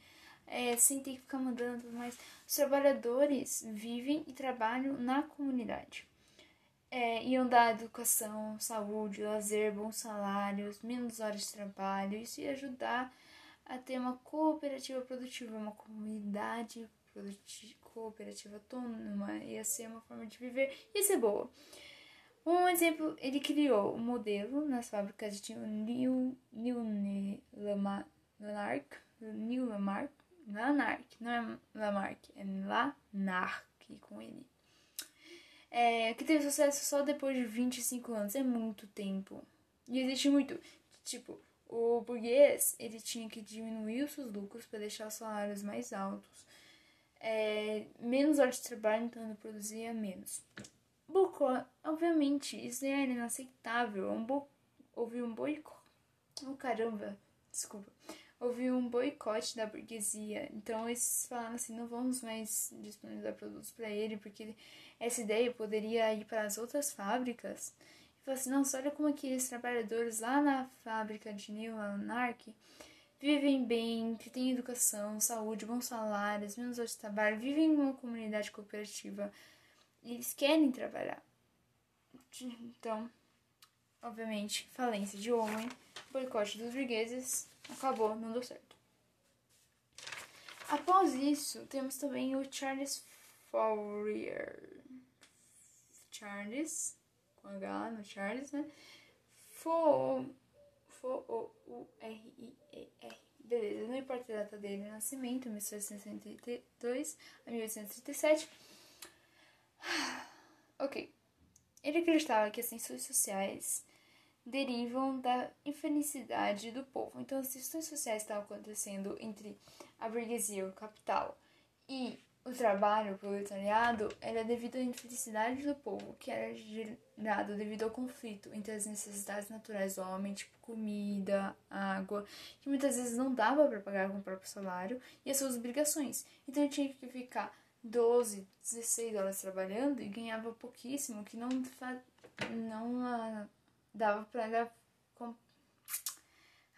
é, sem ter que ficar mandando, mas os trabalhadores vivem e trabalham na comunidade. É, iam dar educação, saúde, lazer, bons salários, menos horas de trabalho, isso ia ajudar a ter uma cooperativa produtiva, uma comunidade cooperativa autônoma, ia ser uma forma de viver, ia ser boa. Um exemplo, ele criou um modelo nas fábricas de New, New Lamarck, New Lamarck, Lanark, não é Lamarck, é Lanark com N. É, que teve sucesso só depois de 25 anos, é muito tempo. E existe muito, tipo, o burguês, ele tinha que diminuir os seus lucros para deixar os salários mais altos. É, menos horas de trabalho, então ele produzia menos. Boicot, obviamente, isso era inaceitável. Um bo... Houve um boicote. Oh, caramba, desculpa houve um boicote da burguesia. Então eles falaram assim, não vamos mais disponibilizar produtos para ele, porque essa ideia poderia ir para as outras fábricas. E falaram assim, nossa, olha como aqueles trabalhadores lá na fábrica de New Anarchy vivem bem, que têm educação, saúde, bons salários, menos horas de trabalho, vivem em uma comunidade cooperativa. Eles querem trabalhar. Então, obviamente, falência de homem, boicote dos burgueses, acabou, não deu certo. Após isso, temos também o Charles Fourier. Charles, com H no Charles, né? F-O-U-R-I-E-R. Beleza, não importa a data dele de nascimento, 1862 a 1837. Ok. Ele acreditava que as ciências sociais derivam da infelicidade do povo. Então, as questões sociais estavam acontecendo entre a burguesia, o capital, e o trabalho, o proletariado, era devido à infelicidade do povo, que era gerado devido ao conflito entre as necessidades naturais do homem, tipo comida, água, que muitas vezes não dava para pagar com o próprio salário, e as suas obrigações. Então, ele tinha que ficar 12, 16 horas trabalhando e ganhava pouquíssimo, que não, não dava pra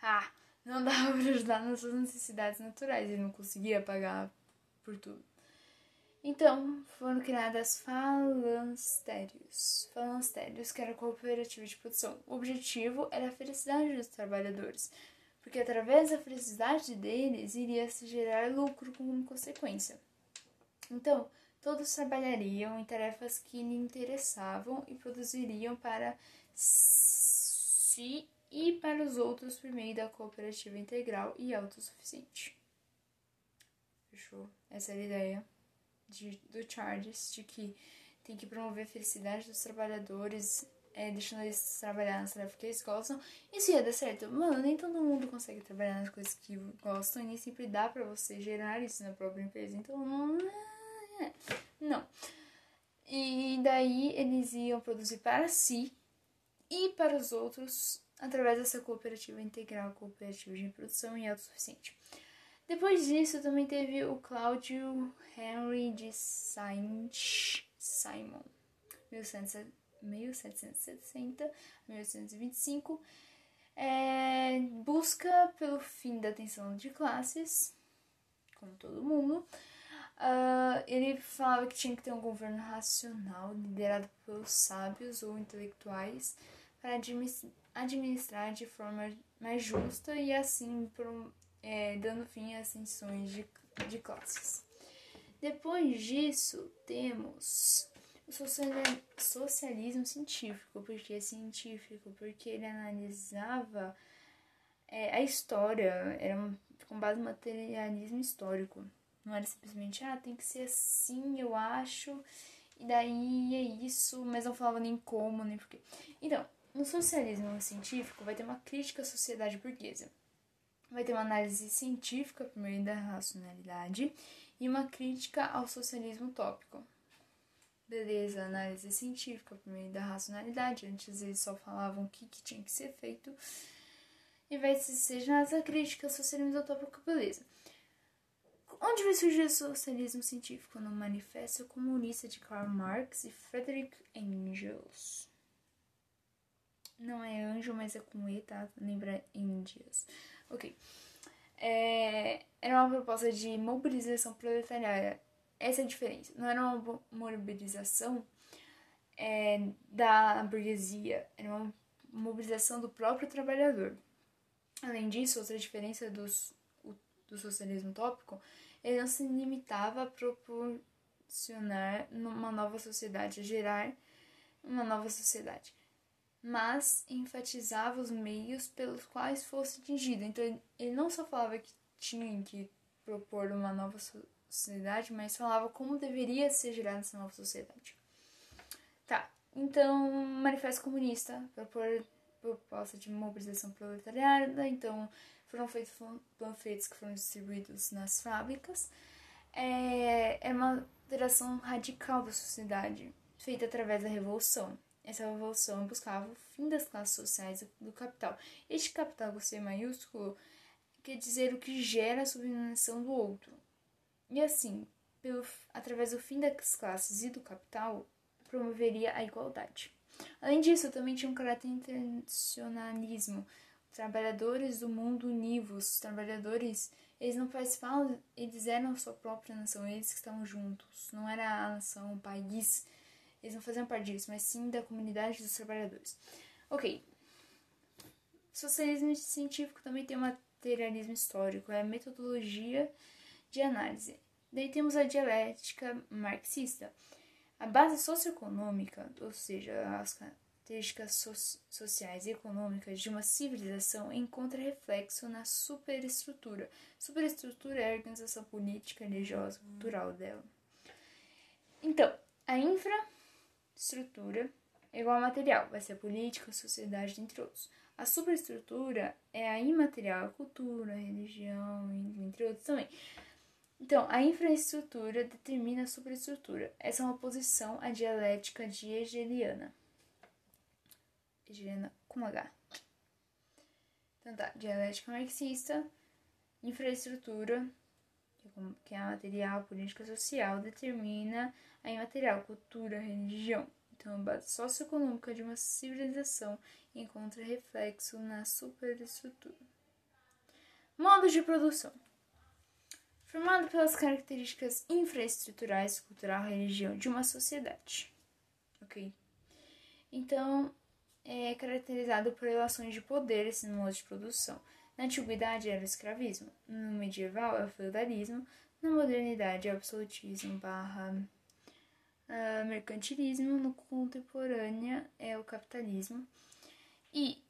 ah, não dava pra ajudar nas suas necessidades naturais, ele não conseguia pagar por tudo. Então, foram criadas falancérios, falancérios, que era a cooperativa de produção. O objetivo era a felicidade dos trabalhadores, porque através da felicidade deles iria se gerar lucro como consequência. Então, todos trabalhariam em tarefas que lhe interessavam e produziriam para si e para os outros por meio da cooperativa integral e autossuficiente. Fechou? Essa é a ideia de, do Charles, de que tem que promover a felicidade dos trabalhadores, é, deixando eles trabalhar nas tarefas que eles gostam. Isso ia dar certo. Mano, nem todo mundo consegue trabalhar nas coisas que gostam e nem sempre dá pra você gerar isso na própria empresa. Então, não. Não. E daí eles iam produzir para si e para os outros através dessa cooperativa integral, cooperativa de produção e autossuficiente. Depois disso, também teve o Cláudio Henry de Saint Simon, 1760 a 1825, é, busca pelo fim da tensão de classes, como todo mundo. Uh, ele falava que tinha que ter um governo racional, liderado pelos sábios ou intelectuais, para administrar de forma mais justa e assim é, dando fim às tensões de, de classes. Depois disso, temos o socialismo científico, porque é científico, porque ele analisava é, a história, era com base no materialismo histórico. Não era simplesmente, ah, tem que ser assim, eu acho, e daí é isso, mas não falava nem como, nem porquê. Então, no socialismo científico vai ter uma crítica à sociedade burguesa. Vai ter uma análise científica por meio da racionalidade e uma crítica ao socialismo utópico. Beleza, análise científica por meio da racionalidade. Antes eles só falavam o que, que tinha que ser feito. E vai ser essa crítica ao socialismo utópico, beleza. Onde vai surgir o socialismo científico? No Manifesto Comunista de Karl Marx e Frederick Engels. Não é anjo, mas é com E, tá? Lembra Índias. Ok. É, era uma proposta de mobilização proletariada. Essa é a diferença. Não era uma mobilização é, da burguesia, era uma mobilização do próprio trabalhador. Além disso, outra diferença dos, do socialismo utópico, ele não se limitava a proporcionar uma nova sociedade, a gerar uma nova sociedade, mas enfatizava os meios pelos quais fosse atingido. Então, ele não só falava que tinha que propor uma nova sociedade, mas falava como deveria ser gerada essa nova sociedade. Tá, então, Manifesto Comunista, propor proposta de mobilização proletariada, então foram feitos panfletos que foram distribuídos nas fábricas. É, é uma alteração radical da sociedade, feita através da revolução. Essa revolução buscava o fim das classes sociais do capital. Este capital com C maiúsculo quer dizer o que gera a subordinação do outro. E assim, pelo, através do fim das classes e do capital, promoveria a igualdade. Além disso, também tinha um caráter internacionalismo. Trabalhadores do mundo univos, os trabalhadores, eles não participavam, eles eram a sua própria nação, eles que estavam juntos. Não era a nação, o país eles não faziam parte disso, mas sim da comunidade dos trabalhadores. Ok. Socialismo científico também tem um materialismo histórico, é a metodologia de análise. Daí temos a dialética marxista. A base socioeconômica, ou seja, as características so sociais e econômicas de uma civilização encontra reflexo na superestrutura. Superestrutura é a organização política, religiosa, cultural dela. Então, a infra estrutura é igual a material, vai ser a política, a sociedade, entre outros. A superestrutura é a imaterial, a cultura, a religião, entre outros também. Então, a infraestrutura determina a superestrutura. Essa é uma oposição à dialética de Hegeliana. Hegeliana com H. Então tá, dialética marxista, infraestrutura, que é a material, política social, determina a imaterial, cultura, religião. Então, a base socioeconômica de uma civilização encontra reflexo na superestrutura. Modo de produção. Formado pelas características infraestruturais, cultural, religião de uma sociedade. Ok? Então, é caracterizado por relações de poder esse modo de produção. Na antiguidade era o escravismo, no medieval é o feudalismo, na modernidade é o absolutismo barra uh, mercantilismo, no contemporâneo é o capitalismo. E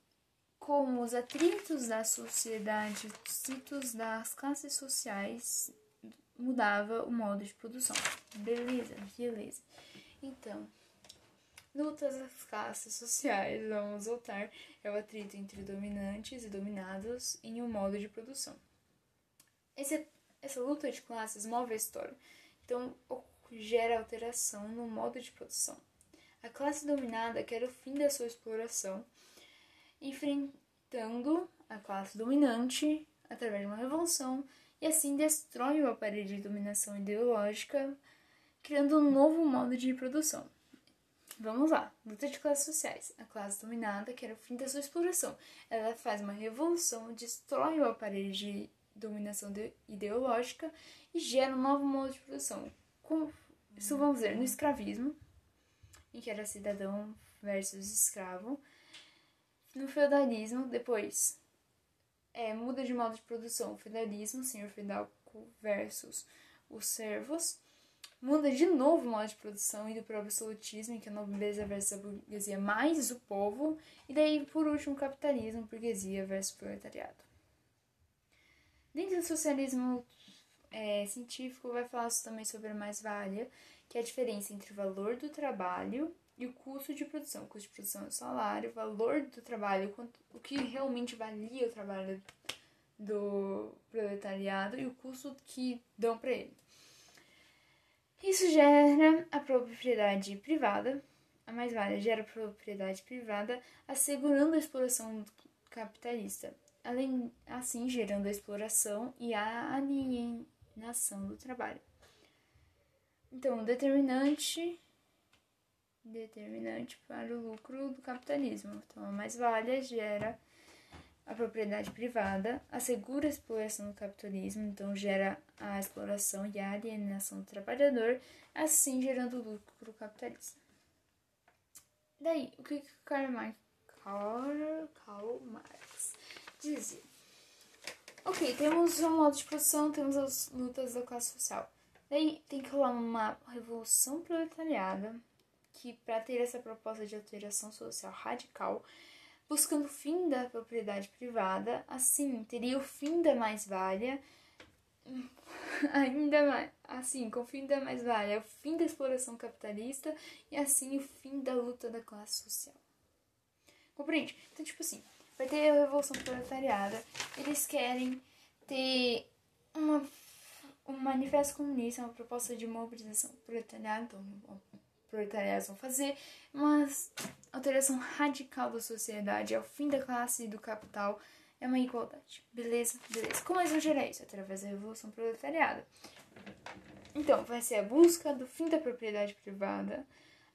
como os atritos da sociedade, os atritos das classes sociais, mudava o modo de produção. Beleza, beleza. Então, lutas das classes sociais, vamos voltar, é o atrito entre dominantes e dominados em um modo de produção. Esse, essa luta de classes move a história. Então, gera alteração no modo de produção. A classe dominada quer o fim da sua exploração, enfrentando a classe dominante através de uma revolução e assim destrói o aparelho de dominação ideológica, criando um novo modo de produção. Vamos lá, luta de classes sociais. A classe dominada quer o fim da sua exploração. Ela faz uma revolução, destrói o aparelho de dominação ideológica e gera um novo modo de produção. Como, isso vamos dizer, no escravismo, em que era cidadão versus escravo. No feudalismo, depois é, muda de modo de produção. O feudalismo, senhor feudal versus os servos muda de novo o modo de produção, indo para o absolutismo, que é a nobreza versus a burguesia mais o povo, e daí, por último, o capitalismo, burguesia versus proletariado. Dentro do socialismo é, científico, vai falar também sobre a mais-valia, que é a diferença entre o valor do trabalho e o custo de produção. O custo de produção é o salário, o valor do trabalho, o que realmente valia o trabalho do proletariado e o custo que dão para ele. Isso gera a propriedade privada, a mais-valia gera a propriedade privada, assegurando a exploração capitalista, além assim gerando a exploração e a alienação do trabalho. Então, determinante determinante para o lucro do capitalismo. Então, a mais-valia gera a propriedade privada, assegura a exploração do capitalismo, então gera a exploração e a alienação do trabalhador, assim gerando lucro capitalista. Daí, o que Karl Marx, Karl, Karl Marx dizia? Ok, temos um modo de produção, temos as lutas da classe social. Daí tem que rolar uma revolução proletariada que, para ter essa proposta de alteração social radical, buscando o fim da propriedade privada, assim teria o fim da mais-valia, ainda mais, assim, com o fim da mais-valia, o fim da exploração capitalista e assim o fim da luta da classe social. Compreende? Então, tipo assim, vai ter a revolução proletariada, eles querem ter uma um manifesto comunista, uma proposta de mobilização proletariada, então proletariados vão fazer, mas alteração radical da sociedade, é o fim da classe e do capital, é uma igualdade. Beleza? Beleza. Como eles vão gerar isso? Através da revolução proletariada. Então, vai ser a busca do fim da propriedade privada,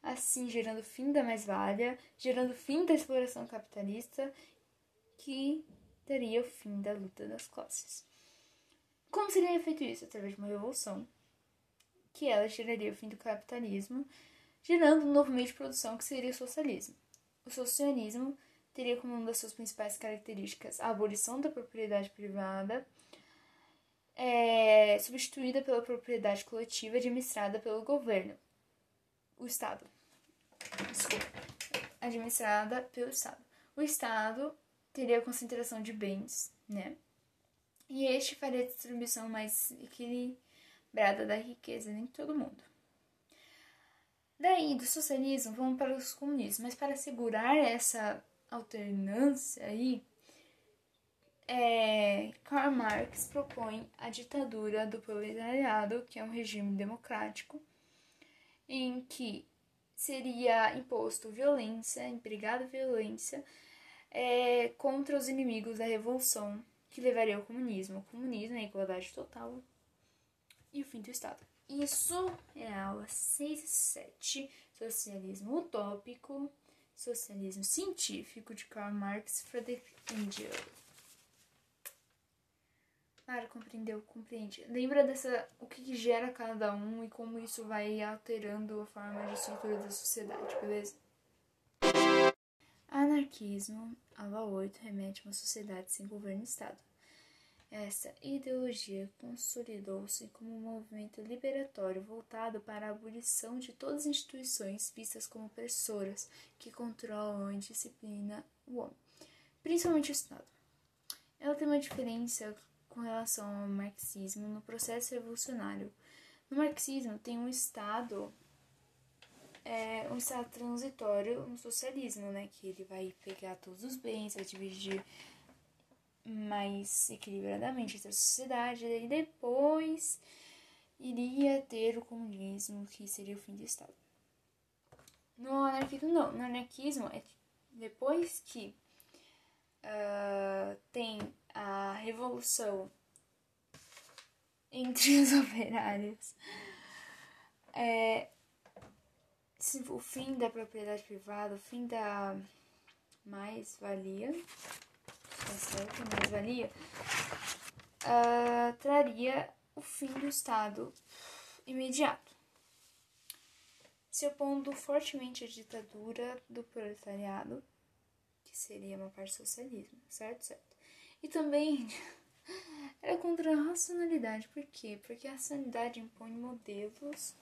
assim gerando o fim da mais-valia, gerando o fim da exploração capitalista, que teria o fim da luta das classes. Como seria feito isso? Através de uma revolução, que ela geraria o fim do capitalismo gerando um novo meio de produção que seria o socialismo. O socialismo teria como uma das suas principais características a abolição da propriedade privada, é, substituída pela propriedade coletiva administrada pelo governo, o Estado. Desculpa, administrada pelo Estado. O Estado teria a concentração de bens, né? E este faria a distribuição mais equilibrada da riqueza em todo mundo. Daí, do socialismo, vamos para os comunistas. Mas para assegurar essa alternância aí, é, Karl Marx propõe a ditadura do proletariado, que é um regime democrático, em que seria imposto violência, empregado violência, é, contra os inimigos da revolução, que levaria ao comunismo. O comunismo é a igualdade total e o fim do Estado. Isso é a aula 6 e 7, Socialismo Utópico, Socialismo Científico de Karl Marx e Friedrich Engels. Claro, compreendeu? Compreende. Lembra dessa o que gera cada um e como isso vai alterando a forma de estrutura da sociedade, beleza? Anarquismo, aula 8, remete a uma sociedade sem governo e Estado. Essa ideologia consolidou-se como um movimento liberatório voltado para a abolição de todas as instituições vistas como opressoras que controlam e disciplinam o homem, principalmente o Estado. Ela tem uma diferença com relação ao marxismo no processo revolucionário. No marxismo tem um Estado é, um estado transitório no socialismo, né? Que ele vai pegar todos os bens, vai dividir mais equilibradamente entre a sociedade, e depois iria ter o comunismo, que seria o fim do Estado. No anarquismo, não. No anarquismo, é depois que uh, tem a revolução entre os operários, é, o fim da propriedade privada, o fim da mais-valia, certo? Mais-valia, uh, traria o fim do Estado imediato, se opondo fortemente à ditadura do proletariado, que seria uma parte do socialismo, certo? Certo. E também era contra a racionalidade, por quê? Porque a racionalidade impõe modelos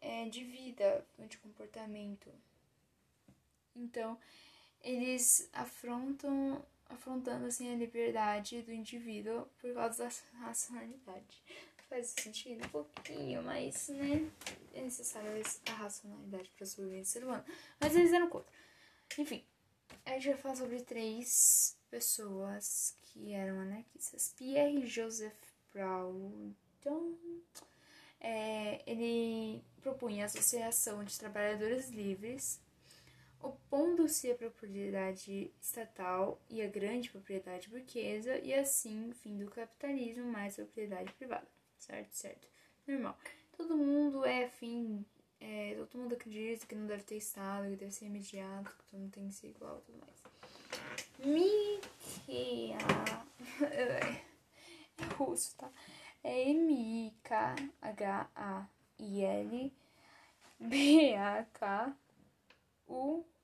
é, de vida, de comportamento. Então, eles afrontam, afrontando assim a liberdade do indivíduo por causa da racionalidade. Faz sentido um pouquinho, mas né, é necessário a racionalidade para sobreviver ser humano. Mas eles eram contra. Enfim, a gente vai falar sobre três pessoas que eram anarquistas. Pierre Joseph Proudhon é, ele propunha a Associação de Trabalhadores Livres, opondo-se à propriedade estatal e à grande propriedade burguesa, e assim, fim do capitalismo, mais propriedade privada. Certo? Certo. Normal. Todo mundo é afim, é, todo mundo acredita que não deve ter Estado, que deve ser imediato, que todo mundo tem que ser igual e tudo mais. Mikia. É russo, tá? é M-I-K-H-A-I-L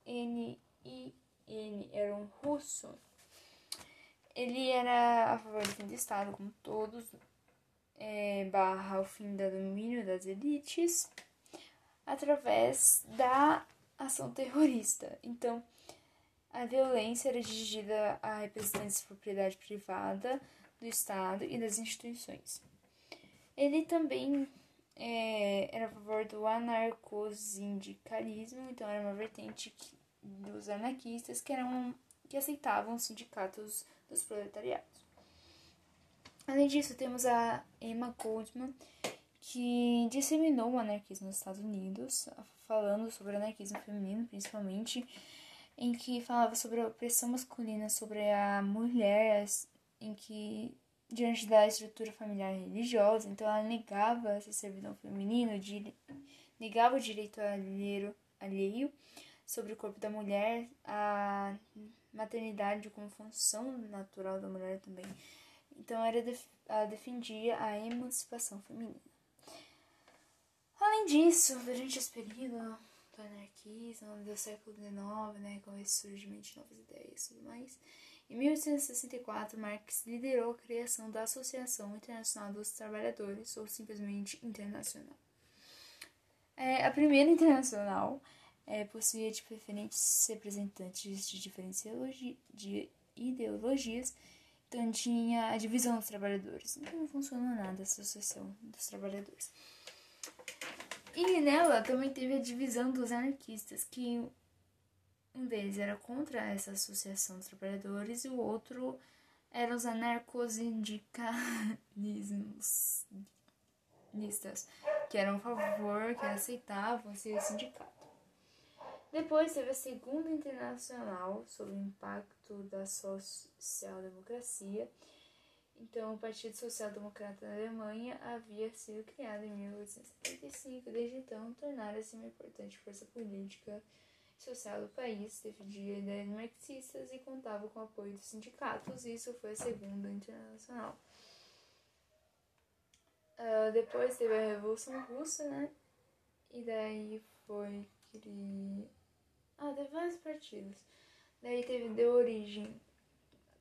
B-A-K-U-N-I-N. Era um russo. Ele era a favor do fim do Estado, como todos, é, barra o fim do domínio das elites, através da ação terrorista. Então, a violência era dirigida a representantes de propriedade privada do Estado e das instituições. Ele também é, era a favor do anarcosindicalismo, então era uma vertente dos anarquistas que, eram, que aceitavam os sindicatos dos proletariados. Além disso, temos a Emma Goldman, que disseminou o anarquismo nos Estados Unidos, falando sobre anarquismo feminino, principalmente, em que falava sobre a opressão masculina sobre a mulher, em que diante da estrutura familiar religiosa, então ela negava essa servidão feminina, negava o direito alheio, alheio sobre o corpo da mulher, a maternidade como função natural da mulher também. Então era ela defendia a emancipação feminina. Além disso, durante esse período do anarquismo, do século XIX, né, com esse surgimento de novas ideias e tudo mais, em 1864, Marx liderou a criação da Associação Internacional dos Trabalhadores, ou simplesmente Internacional. É, a primeira internacional é, possuía diferentes representantes de diferentes de ideologias, então tinha a divisão dos trabalhadores. Então não funciona nada essa associação dos trabalhadores. E nela também teve a divisão dos anarquistas, que um deles era contra essa associação dos trabalhadores e o outro eram os anarcosindicalismos que eram a favor, que aceitavam ser sindicato. Depois teve a Segunda Internacional sobre o impacto da social-democracia. Então, o Partido Social Democrata da Alemanha havia sido criado em 1875, desde então tornara-se uma importante força política social do país, defendia ideias marxistas e contava com o apoio dos sindicatos. Isso foi a Segunda Internacional. Uh, depois teve a Revolução Russa, né? E daí foi criar. Ah, teve vários partidos. Daí teve, deu origem,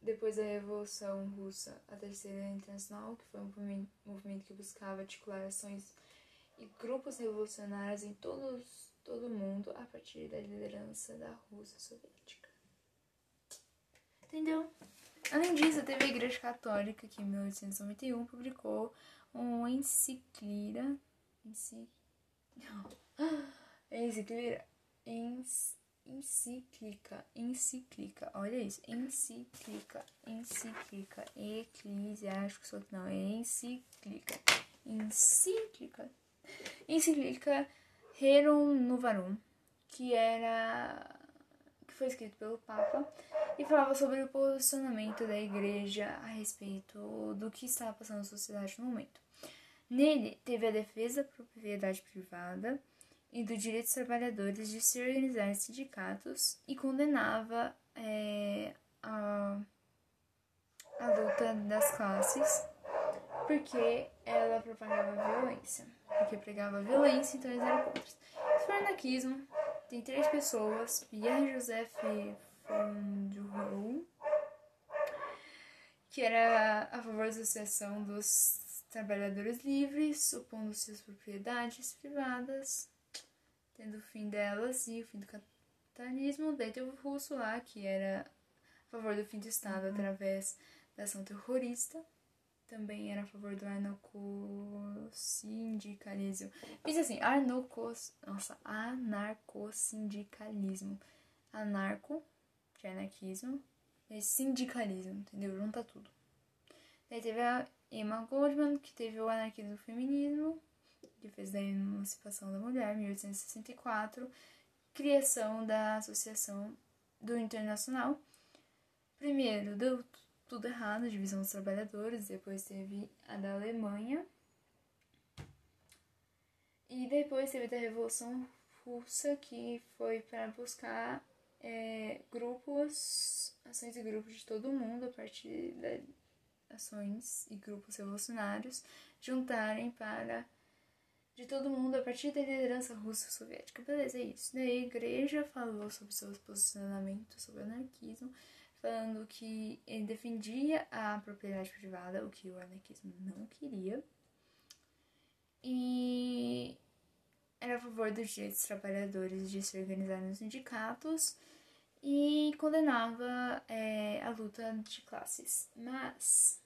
depois da Revolução Russa, a Terceira Internacional, que foi um movimento que buscava articular ações e grupos revolucionários em todos todo mundo a partir da liderança da Rússia Soviética. Entendeu? Além disso, teve a Igreja Católica, que em 1891 publicou um enciclira. Enci... Enciclira. Encíclica. Encíclica. Olha isso. Encíclica. Encíclica. Eclesiástico. Não, é encíclica. Encíclica. Encíclica Rerum Novarum, que era que foi escrito pelo Papa e falava sobre o posicionamento da igreja a respeito do que estava passando na sociedade no momento. Nele, teve a defesa da propriedade privada e do direito dos trabalhadores de se organizar em sindicatos e condenava é, a, a luta das classes porque ela propagava violência. Porque pregava violência, então eles eram contra. Esse anarquismo tem três pessoas: Pierre Joseph Fondureau, que era a favor da associação dos trabalhadores livres, opondo-se às propriedades privadas, tendo o fim delas e o fim do capitalismo. Daí teve o russo lá, que era a favor do fim do Estado uhum. através da ação terrorista também era a favor do anarcossindicalismo. Pensa assim, anarcos, nossa, anarcossindicalismo. Anarco, que é anarquismo, e sindicalismo, entendeu? Junta tudo. Daí teve a Emma Goldman, que teve o anarquismo feminismo, que fez da emancipação da mulher, 1864, criação da Associação do Internacional. Primeiro, deu tudo errado, divisão dos trabalhadores, depois teve a da Alemanha. E depois teve a Revolução Russa, que foi para buscar é, grupos, ações e grupos de todo mundo, a partir de ações e grupos revolucionários, juntarem para de todo mundo a partir da liderança russa soviética. Beleza, é isso. Daí a igreja falou sobre seus posicionamentos sobre anarquismo falando que ele defendia a propriedade privada, o que o anarquismo não queria, e era a favor dos direitos dos trabalhadores de se organizarem nos sindicatos e condenava é, a luta de classes. Mas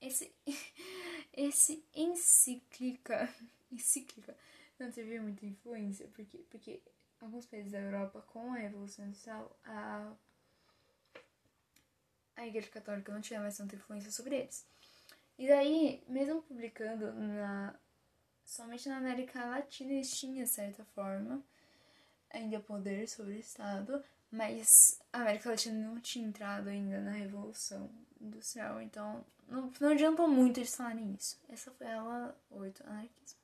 esse, esse encíclica, encíclica não teve muita influência, porque, porque alguns países da Europa, com a Revolução Industrial, a a Igreja Católica não tinha mais tanta influência sobre eles. E daí, mesmo publicando na, somente na América Latina, eles tinham, de certa forma, ainda poder sobre o Estado, mas a América Latina não tinha entrado ainda na Revolução Industrial, então não, não adiantou muito eles falarem isso. Essa foi a aula 8, anarquismo.